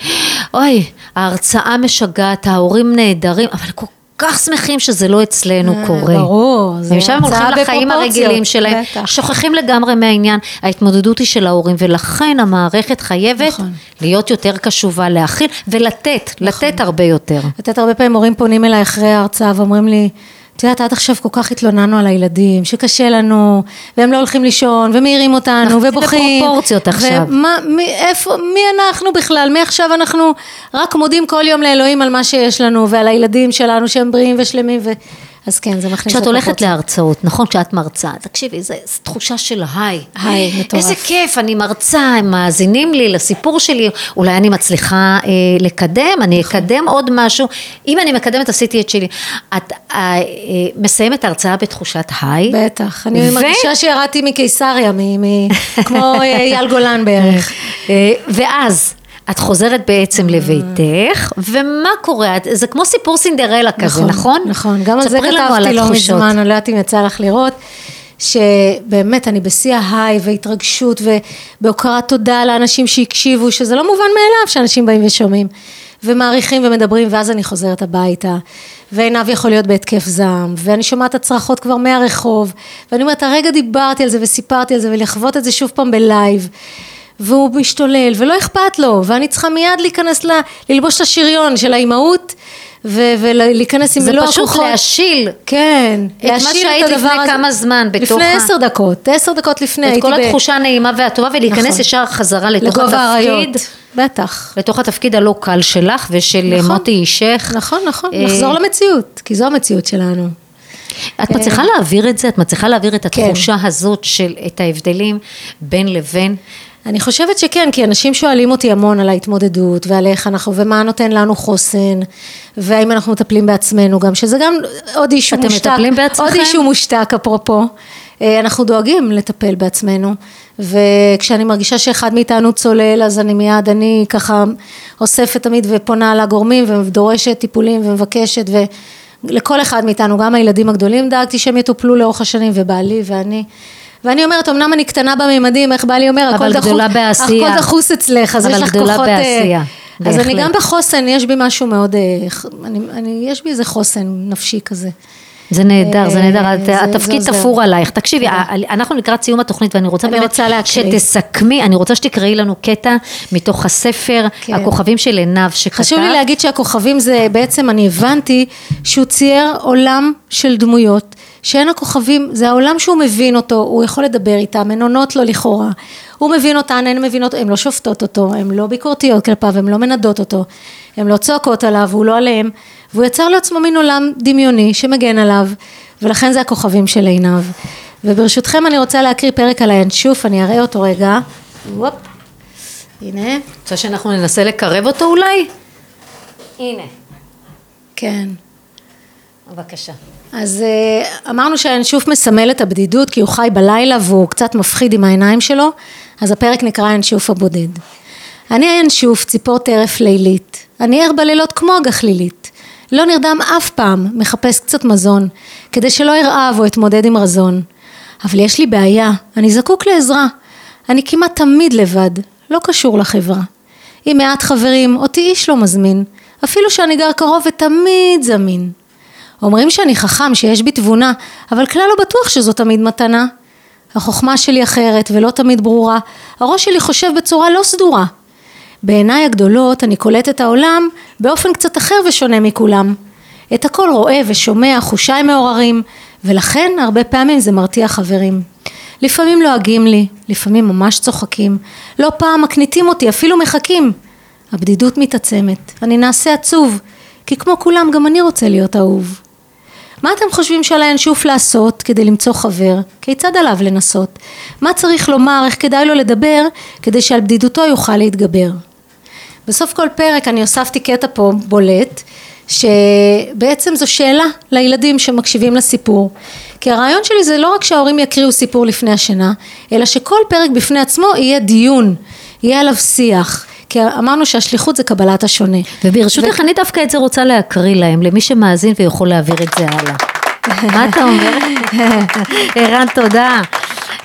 A: אוי, ההרצאה משגעת, ההורים נהדרים, אבל כל כך שמחים שזה לא אצלנו
B: אה,
A: קורה.
B: ברור, זה
A: ומשם הם הולכים לחיים הרגילים שלהם,
B: בטח.
A: שוכחים לגמרי מהעניין, ההתמודדות היא של ההורים, ולכן המערכת חייבת
B: נכון.
A: להיות יותר קשובה, להכיל ולתת, לתת הרבה יותר.
B: יודעת, הרבה פעמים הורים פונים אליי אחרי ההרצאה ואומרים לי, את יודעת, עד עכשיו כל כך התלוננו על הילדים, שקשה לנו, והם לא הולכים לישון, ומעירים אותנו,
A: אנחנו
B: ובוכים.
A: בפרופורציות עכשיו.
B: ומה, מי, איפה, מי אנחנו בכלל? מעכשיו אנחנו רק מודים כל יום לאלוהים על מה שיש לנו, ועל הילדים שלנו שהם בריאים ושלמים, ו... אז כן, זה מכניס
A: כשאת הולכת
B: לפרופורציות.
A: להרצאות, נכון, כשאת מרצה, תקשיבי, זו תחושה של היי.
B: היי, מטורף.
A: איזה כיף, אני מרצה, הם מאזינים לי לסיפור שלי, אולי אני מצליחה אה, לקדם, אני אקדם עוד משהו. אם אני מקדמת, עשיתי את שלי. את אה, אה, מסיימת ההרצאה בתחושת היי.
B: בטח, אני
A: ו-
B: מרגישה שירדתי מקיסריה, מ- מ- כמו אה, אייל גולן בערך.
A: אה, ואז את חוזרת בעצם לביתך, ומה קורה? זה כמו סיפור סינדרלה כזה, נכון?
B: נכון, גם על זה כתבתי לא. מזמן, אני לא יודעת אם יצא לך לראות, שבאמת אני בשיא ההיי והתרגשות ובהוקרת תודה לאנשים שהקשיבו, שזה לא מובן מאליו שאנשים באים ושומעים. ומעריכים ומדברים, ואז אני חוזרת הביתה, ועינב יכול להיות בהתקף זעם, ואני שומעת את הצרחות כבר מהרחוב, ואני אומרת, הרגע דיברתי על זה וסיפרתי על זה, ולחוות את זה שוב פעם בלייב. והוא משתולל, ולא אכפת לו, ואני צריכה מיד להיכנס, ל, ללבוש את השריון של האימהות, ו- ולהיכנס עם
A: זה
B: מלוא
A: פשוט
B: הכוחות.
A: להשיל
B: כן,
A: את מה
B: להשיל
A: שהיית
B: הדבר
A: לפני
B: הזה.
A: כמה זמן בתוך
B: לפני עשר דקות, עשר דקות לפני,
A: את
B: הייתי
A: כל
B: ב-
A: התחושה הנעימה והטובה, ולהיכנס
B: נכון.
A: ישר חזרה לתוך
B: לגובה
A: התפקיד.
B: בטח.
A: לתוך התפקיד הלא קל שלך ושל
B: נכון.
A: מוטי אישך.
B: נכון, נכון,
A: אה,
B: לחזור למציאות, כי זו המציאות שלנו.
A: את מצליחה להעביר את זה? את מצליחה להעביר את
B: כן.
A: התחושה הזאת של את ההבדלים בין לבין?
B: אני חושבת שכן, כי אנשים שואלים אותי המון על ההתמודדות ועל איך אנחנו, ומה נותן לנו חוסן, והאם אנחנו מטפלים בעצמנו גם, שזה גם עוד אישו
A: אתם
B: מושתק.
A: מטפלים בעצמכם?
B: עוד אישו מושתק, אפרופו. אה, אנחנו דואגים לטפל בעצמנו, וכשאני מרגישה שאחד מאיתנו צולל, אז אני מיד, אני ככה אוספת תמיד ופונה לגורמים, ודורשת טיפולים ומבקשת, ולכל אחד מאיתנו, גם הילדים הגדולים, דאגתי שהם יטופלו לאורך השנים, ובעלי ואני. ואני אומרת, אמנם אני קטנה בממדים, איך בעלי אומר,
A: אבל
B: הכל דחוס,
A: גדולה בעשייה.
B: הכל דחוס אצלך, אז
A: אבל
B: יש לך
A: גדולה
B: כוחות... אה,
A: בעשייה,
B: אז אני. גם בחוסן, יש בי משהו מאוד, אה, ח- אני, אני, יש בי איזה חוסן נפשי כזה.
A: זה נהדר, זה
B: אה,
A: נהדר, התפקיד. תפור עלייך. תקשיבי, אנחנו לקראת סיום התוכנית ואני רוצה באמת. שתסכמי, אני רוצה שתקראי לנו קטע מתוך הספר,
B: כן.
A: הכוכבים של עינב שכתב.
B: חשוב לי להגיד שהכוכבים זה בעצם, אני הבנתי שהוא צייר עולם של דמויות, שאין הכוכבים, זה העולם שהוא מבין אותו, הוא יכול לדבר איתם, הן עונות לו לכאורה, הוא מבין אותן, הן מבינות, הן לא שופטות אותו, הן לא ביקורתיות כלפיו, הן לא מנדות אותו, הן לא צועקות עליו, הוא לא עליהם, והוא יצר לעצמו מין עולם דמיוני שמגן עליו, ולכן זה הכוכבים של עיניו. וברשותכם אני רוצה להקריא פרק על הינשוף, אני אראה אותו רגע. וופ, הנה,
A: רוצה שאנחנו ננסה לקרב אותו אולי? הנה,
B: כן.
A: בבקשה.
B: אז אה, אמרנו שהינשוף מסמל את הבדידות כי הוא חי בלילה והוא קצת מפחיד עם העיניים שלו, אז הפרק נקרא הינשוף הבודד. אני הינשוף, ציפור טרף לילית. אני ער בלילות כמו הגחלילית. לא נרדם אף פעם, מחפש קצת מזון, כדי שלא ארעב או אתמודד עם רזון. אבל יש לי בעיה, אני זקוק לעזרה. אני כמעט תמיד לבד, לא קשור לחברה. עם מעט חברים, אותי איש לא מזמין, אפילו שאני גר קרוב ותמיד זמין. אומרים שאני חכם, שיש בי תבונה, אבל כלל לא בטוח שזו תמיד מתנה. החוכמה שלי אחרת ולא תמיד ברורה, הראש שלי חושב בצורה לא סדורה. בעיניי הגדולות אני קולט את העולם באופן קצת אחר ושונה מכולם. את הכל רואה ושומע, חושיי מעוררים, ולכן הרבה פעמים זה מרתיע חברים. לפעמים לועגים לי, לפעמים ממש צוחקים, לא פעם מקניטים אותי, אפילו מחכים. הבדידות מתעצמת, אני נעשה עצוב, כי כמו כולם גם אני רוצה להיות אהוב. מה אתם חושבים שעל הינשוף לעשות כדי למצוא חבר? כיצד עליו לנסות? מה צריך לומר, איך כדאי לו לדבר, כדי שעל בדידותו יוכל להתגבר? בסוף כל פרק אני הוספתי קטע פה בולט, שבעצם זו שאלה לילדים שמקשיבים לסיפור. כי הרעיון שלי זה לא רק שההורים יקריאו סיפור לפני השינה, אלא שכל פרק בפני עצמו יהיה דיון, יהיה עליו שיח. כי אמרנו שהשליחות זה קבלת השונה.
A: וברשותך, אני דווקא את זה רוצה להקריא להם, למי שמאזין ויכול להעביר את זה הלאה. מה אתה אומר? ערן, תודה.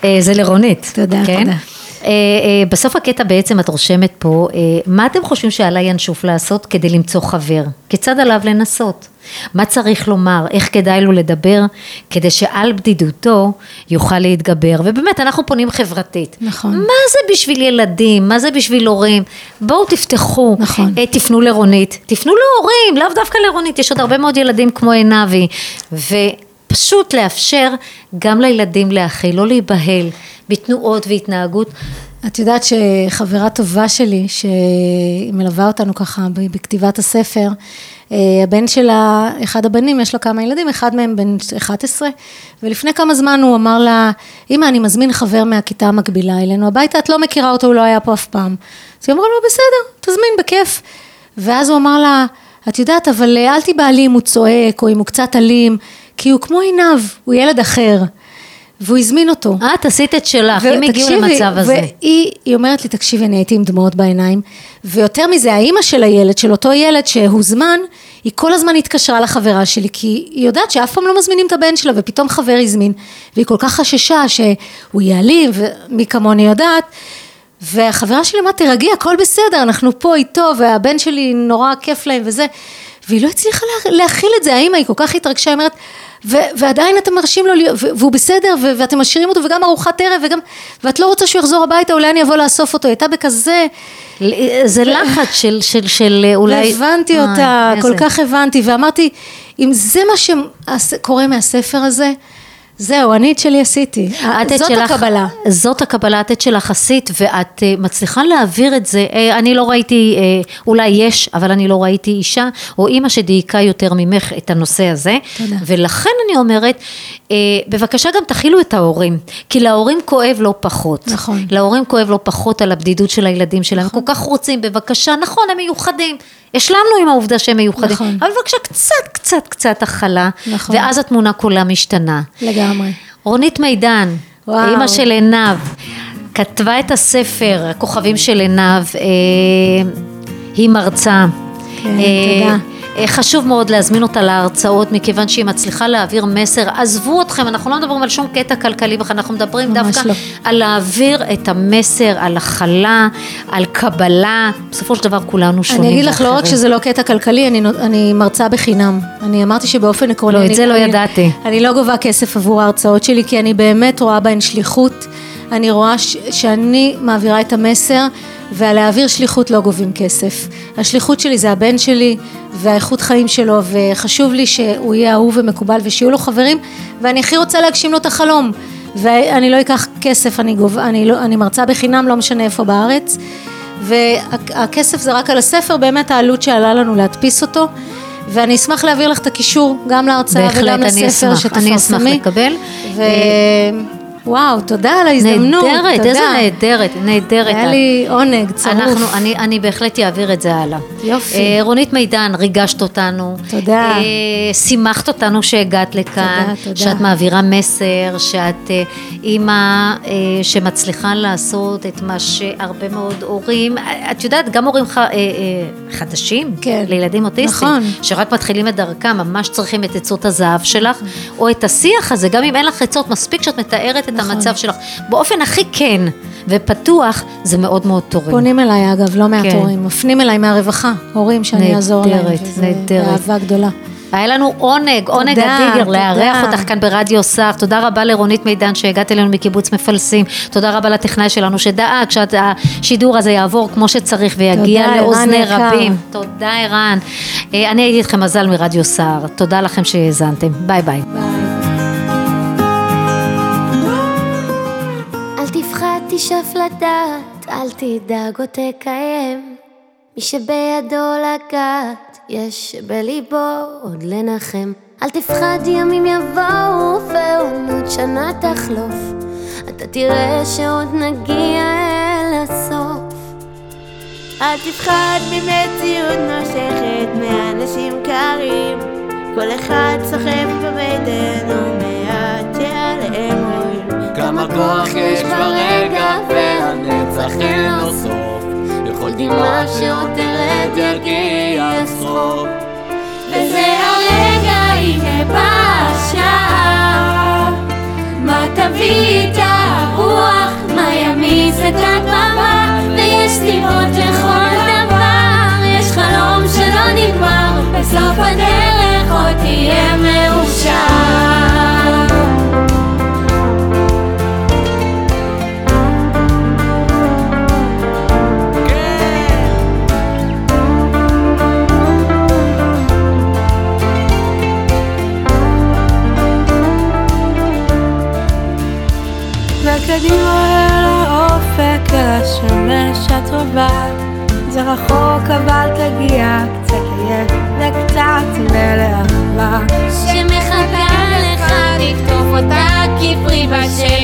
A: אה, זה לרונית.
B: תודה,
A: כן?
B: תודה.
A: אה, אה, בסוף הקטע בעצם את רושמת פה, אה, מה אתם חושבים שעלה ינשוף לעשות כדי למצוא חבר? כיצד עליו לנסות? מה צריך לומר? איך כדאי לו לדבר? כדי שעל בדידותו יוכל להתגבר. ובאמת, אנחנו פונים חברתית.
B: נכון.
A: מה זה בשביל ילדים? מה זה בשביל הורים? בואו תפתחו.
B: נכון.
A: אה, תפנו לרונית, תפנו להורים, לאו דווקא לרונית, יש עוד הרבה מאוד ילדים כמו עינבי, ופשוט לאפשר גם לילדים להכיל, לא להיבהל בתנועות והתנהגות.
B: את יודעת שחברה טובה שלי, שהיא מלווה אותנו ככה בכתיבת הספר, אה, הבן שלה, אחד הבנים, יש לו כמה ילדים, אחד מהם בן 11, ולפני כמה זמן הוא אמר לה, אמא, אני מזמין חבר מהכיתה המקבילה אלינו הביתה, את לא מכירה אותו, הוא לא היה פה אף פעם. אז היא אמרה לו, בסדר, תזמין, בכיף. ואז הוא אמר לה, את יודעת, אבל אל תיבהלי אם הוא צועק, או אם הוא קצת אלים, כי הוא כמו עינב, הוא ילד אחר. והוא הזמין אותו.
A: את עשית את שלך, אם הגיעו למצב הזה.
B: והיא היא אומרת לי, תקשיבי, אני הייתי עם דמעות בעיניים, ויותר מזה, האימא של הילד, של אותו ילד שהוזמן, היא כל הזמן התקשרה לחברה שלי, כי היא יודעת שאף פעם לא מזמינים את הבן שלה, ופתאום חבר הזמין, והיא כל כך חששה שהוא יעלים, ומי כמוני יודעת, והחברה שלי אמרה, תירגעי, הכל בסדר, אנחנו פה איתו, והבן שלי נורא כיף להם וזה, והיא לא הצליחה לה, להכיל את זה, האמא, היא כל כך התרגשה, היא אומרת, ו- ועדיין אתם מרשים לו, להיות- והוא בסדר, ו- ואתם משאירים אותו, וגם ארוחת ערב, וגם, ואת לא רוצה שהוא יחזור הביתה, אולי אני אבוא לאסוף אותו, היא הייתה בכזה,
A: זה לחץ של, של, של אולי...
B: והבנתי
A: אה,
B: אותה, כל כך הבנתי, ואמרתי, אם זה מה שקורה מהספר הזה, זהו, אני את שלי עשיתי.
A: את את
B: זאת
A: שלך-
B: הקבלה.
A: זאת הקבלה, את את שלך עשית, ואת אה, מצליחה להעביר את זה. אה, אני לא ראיתי, אה, אולי יש, אבל אני לא ראיתי אישה או אימא שדייקה יותר ממך את הנושא הזה.
B: תודה.
A: ולכן אני אומרת, בבקשה גם תכילו את ההורים, כי להורים כואב לא פחות.
B: נכון.
A: להורים כואב לא פחות על הבדידות של הילדים שלהם, הם כל כך רוצים, בבקשה, נכון, הם מיוחדים. השלמנו עם העובדה שהם מיוחדים,
B: נכון.
A: אבל בבקשה קצת, קצת, קצת הכלה,
B: נכון.
A: ואז התמונה כולה משתנה.
B: לגמרי.
A: רונית מידן. אימא של עינב, כתבה את הספר, הכוכבים של עינב, אה, היא מרצה.
B: כן,
A: אה,
B: תודה.
A: אה, חשוב מאוד להזמין אותה להרצאות, מכיוון שהיא מצליחה להעביר מסר. עזבו אתכם, אנחנו לא מדברים על שום קטע כלכלי אנחנו מדברים דווקא
B: לא.
A: על להעביר את המסר, על הכלה, על קבלה. בסופו של דבר כולנו שונים
B: אני אגיד לך, לא רק. שזה לא קטע כלכלי, אני, אני מרצה בחינם. אני אמרתי שבאופן עקרוני...
A: לא, את
B: אני-
A: זה לא
B: אני-
A: ידעתי.
B: אני לא גובה כסף עבור ההרצאות שלי, כי אני באמת רואה בהן שליחות. אני רואה ש- שאני מעבירה את המסר, ועל להעביר שליחות לא גובים כסף. השליחות שלי זה הבן שלי, והאיכות חיים שלו, וחשוב לי שהוא יהיה אהוב ומקובל, ושיהיו לו חברים, ואני הכי רוצה להגשים לו את החלום. ואני לא אקח כסף, אני, גוב, אני, לא, אני מרצה בחינם, לא משנה איפה בארץ. והכסף זה רק על הספר, באמת העלות שעלה לנו להדפיס אותו. ואני אשמח להעביר לך את הקישור, גם להרצאה
A: בהחלט,
B: וגם
A: אני
B: לספר
A: אשמח,
B: שתפרסמי.
A: אני אשמח לקבל.
B: ו... וואו, תודה על ההזדמנות.
A: נהדרת,
B: תודה.
A: איזה נהדרת, נהדרת.
B: היה
A: את.
B: לי עונג, צרוף.
A: אנחנו, אני, אני בהחלט אעביר את זה הלאה.
B: יופי.
A: אה, רונית מידן, ריגשת אותנו.
B: תודה.
A: אה, שימחת אותנו שהגעת לכאן.
B: תודה, תודה.
A: שאת מעבירה מסר, שאת אה, אימא אה, שמצליחה לעשות את מה שהרבה מאוד הורים, אה, את יודעת, גם הורים ח, אה, אה, חדשים,
B: כן.
A: לילדים אוטיסטים,
B: נכון.
A: שרק מתחילים את דרכם, ממש צריכים את עצות הזהב שלך, או את השיח הזה, גם אם אין לך עצות, מספיק שאת מתארת את
B: נכון.
A: המצב שלך. באופן הכי כן ופתוח, זה מאוד מאוד תורם.
B: פונים אליי אגב, לא מעט
A: כן.
B: הורים, מפנים אליי מהרווחה, הורים שאני אעזור להם,
A: נהדרת, נהדרת.
B: באהבה גדולה.
A: היה לנו עונג, עונג
B: תודה,
A: אדיר
B: תודה.
A: לארח אותך כאן ברדיו סער. תודה רבה לרונית מידן שהגעת אלינו מקיבוץ מפלסים. תודה רבה לטכנאי שלנו שדאג שהשידור הזה יעבור כמו שצריך ויגיע
B: תודה,
A: לאוזני. רבים. תודה ערן. אה, אני הייתי איתכם מזל מרדיו סער. תודה לכם שהאזנתם. ביי ביי.
G: אל תשאף לדעת, אל תדאג או תקיים. מי שבידו לגעת, יש בליבו עוד לנחם. אל תפחד, ימים יבואו ועונות שנה תחלוף. אתה תראה שעוד נגיע אל הסוף. אל תפחד ממציאות נושכת מאנשים קרים כל אחד סוחב בבטן ומעט רואים
H: כמה כוח יש ברגע והנצח אין לו סוף. לכל דמעה שעוד תרד יגיע הסוף
G: וזה הרגע הנה בא מה תביא את הרוח, מה ימיס את הדממה ויש סיבות לכל דבר, יש חלום שלא נגמר. בסוף הדרך עוד תהיה מאושר
C: לבד, זה רחוק אבל תגיע, קצת לילד וקצת מלאכבה. שמחכה לך, תקטוף אותה כפרי בשל.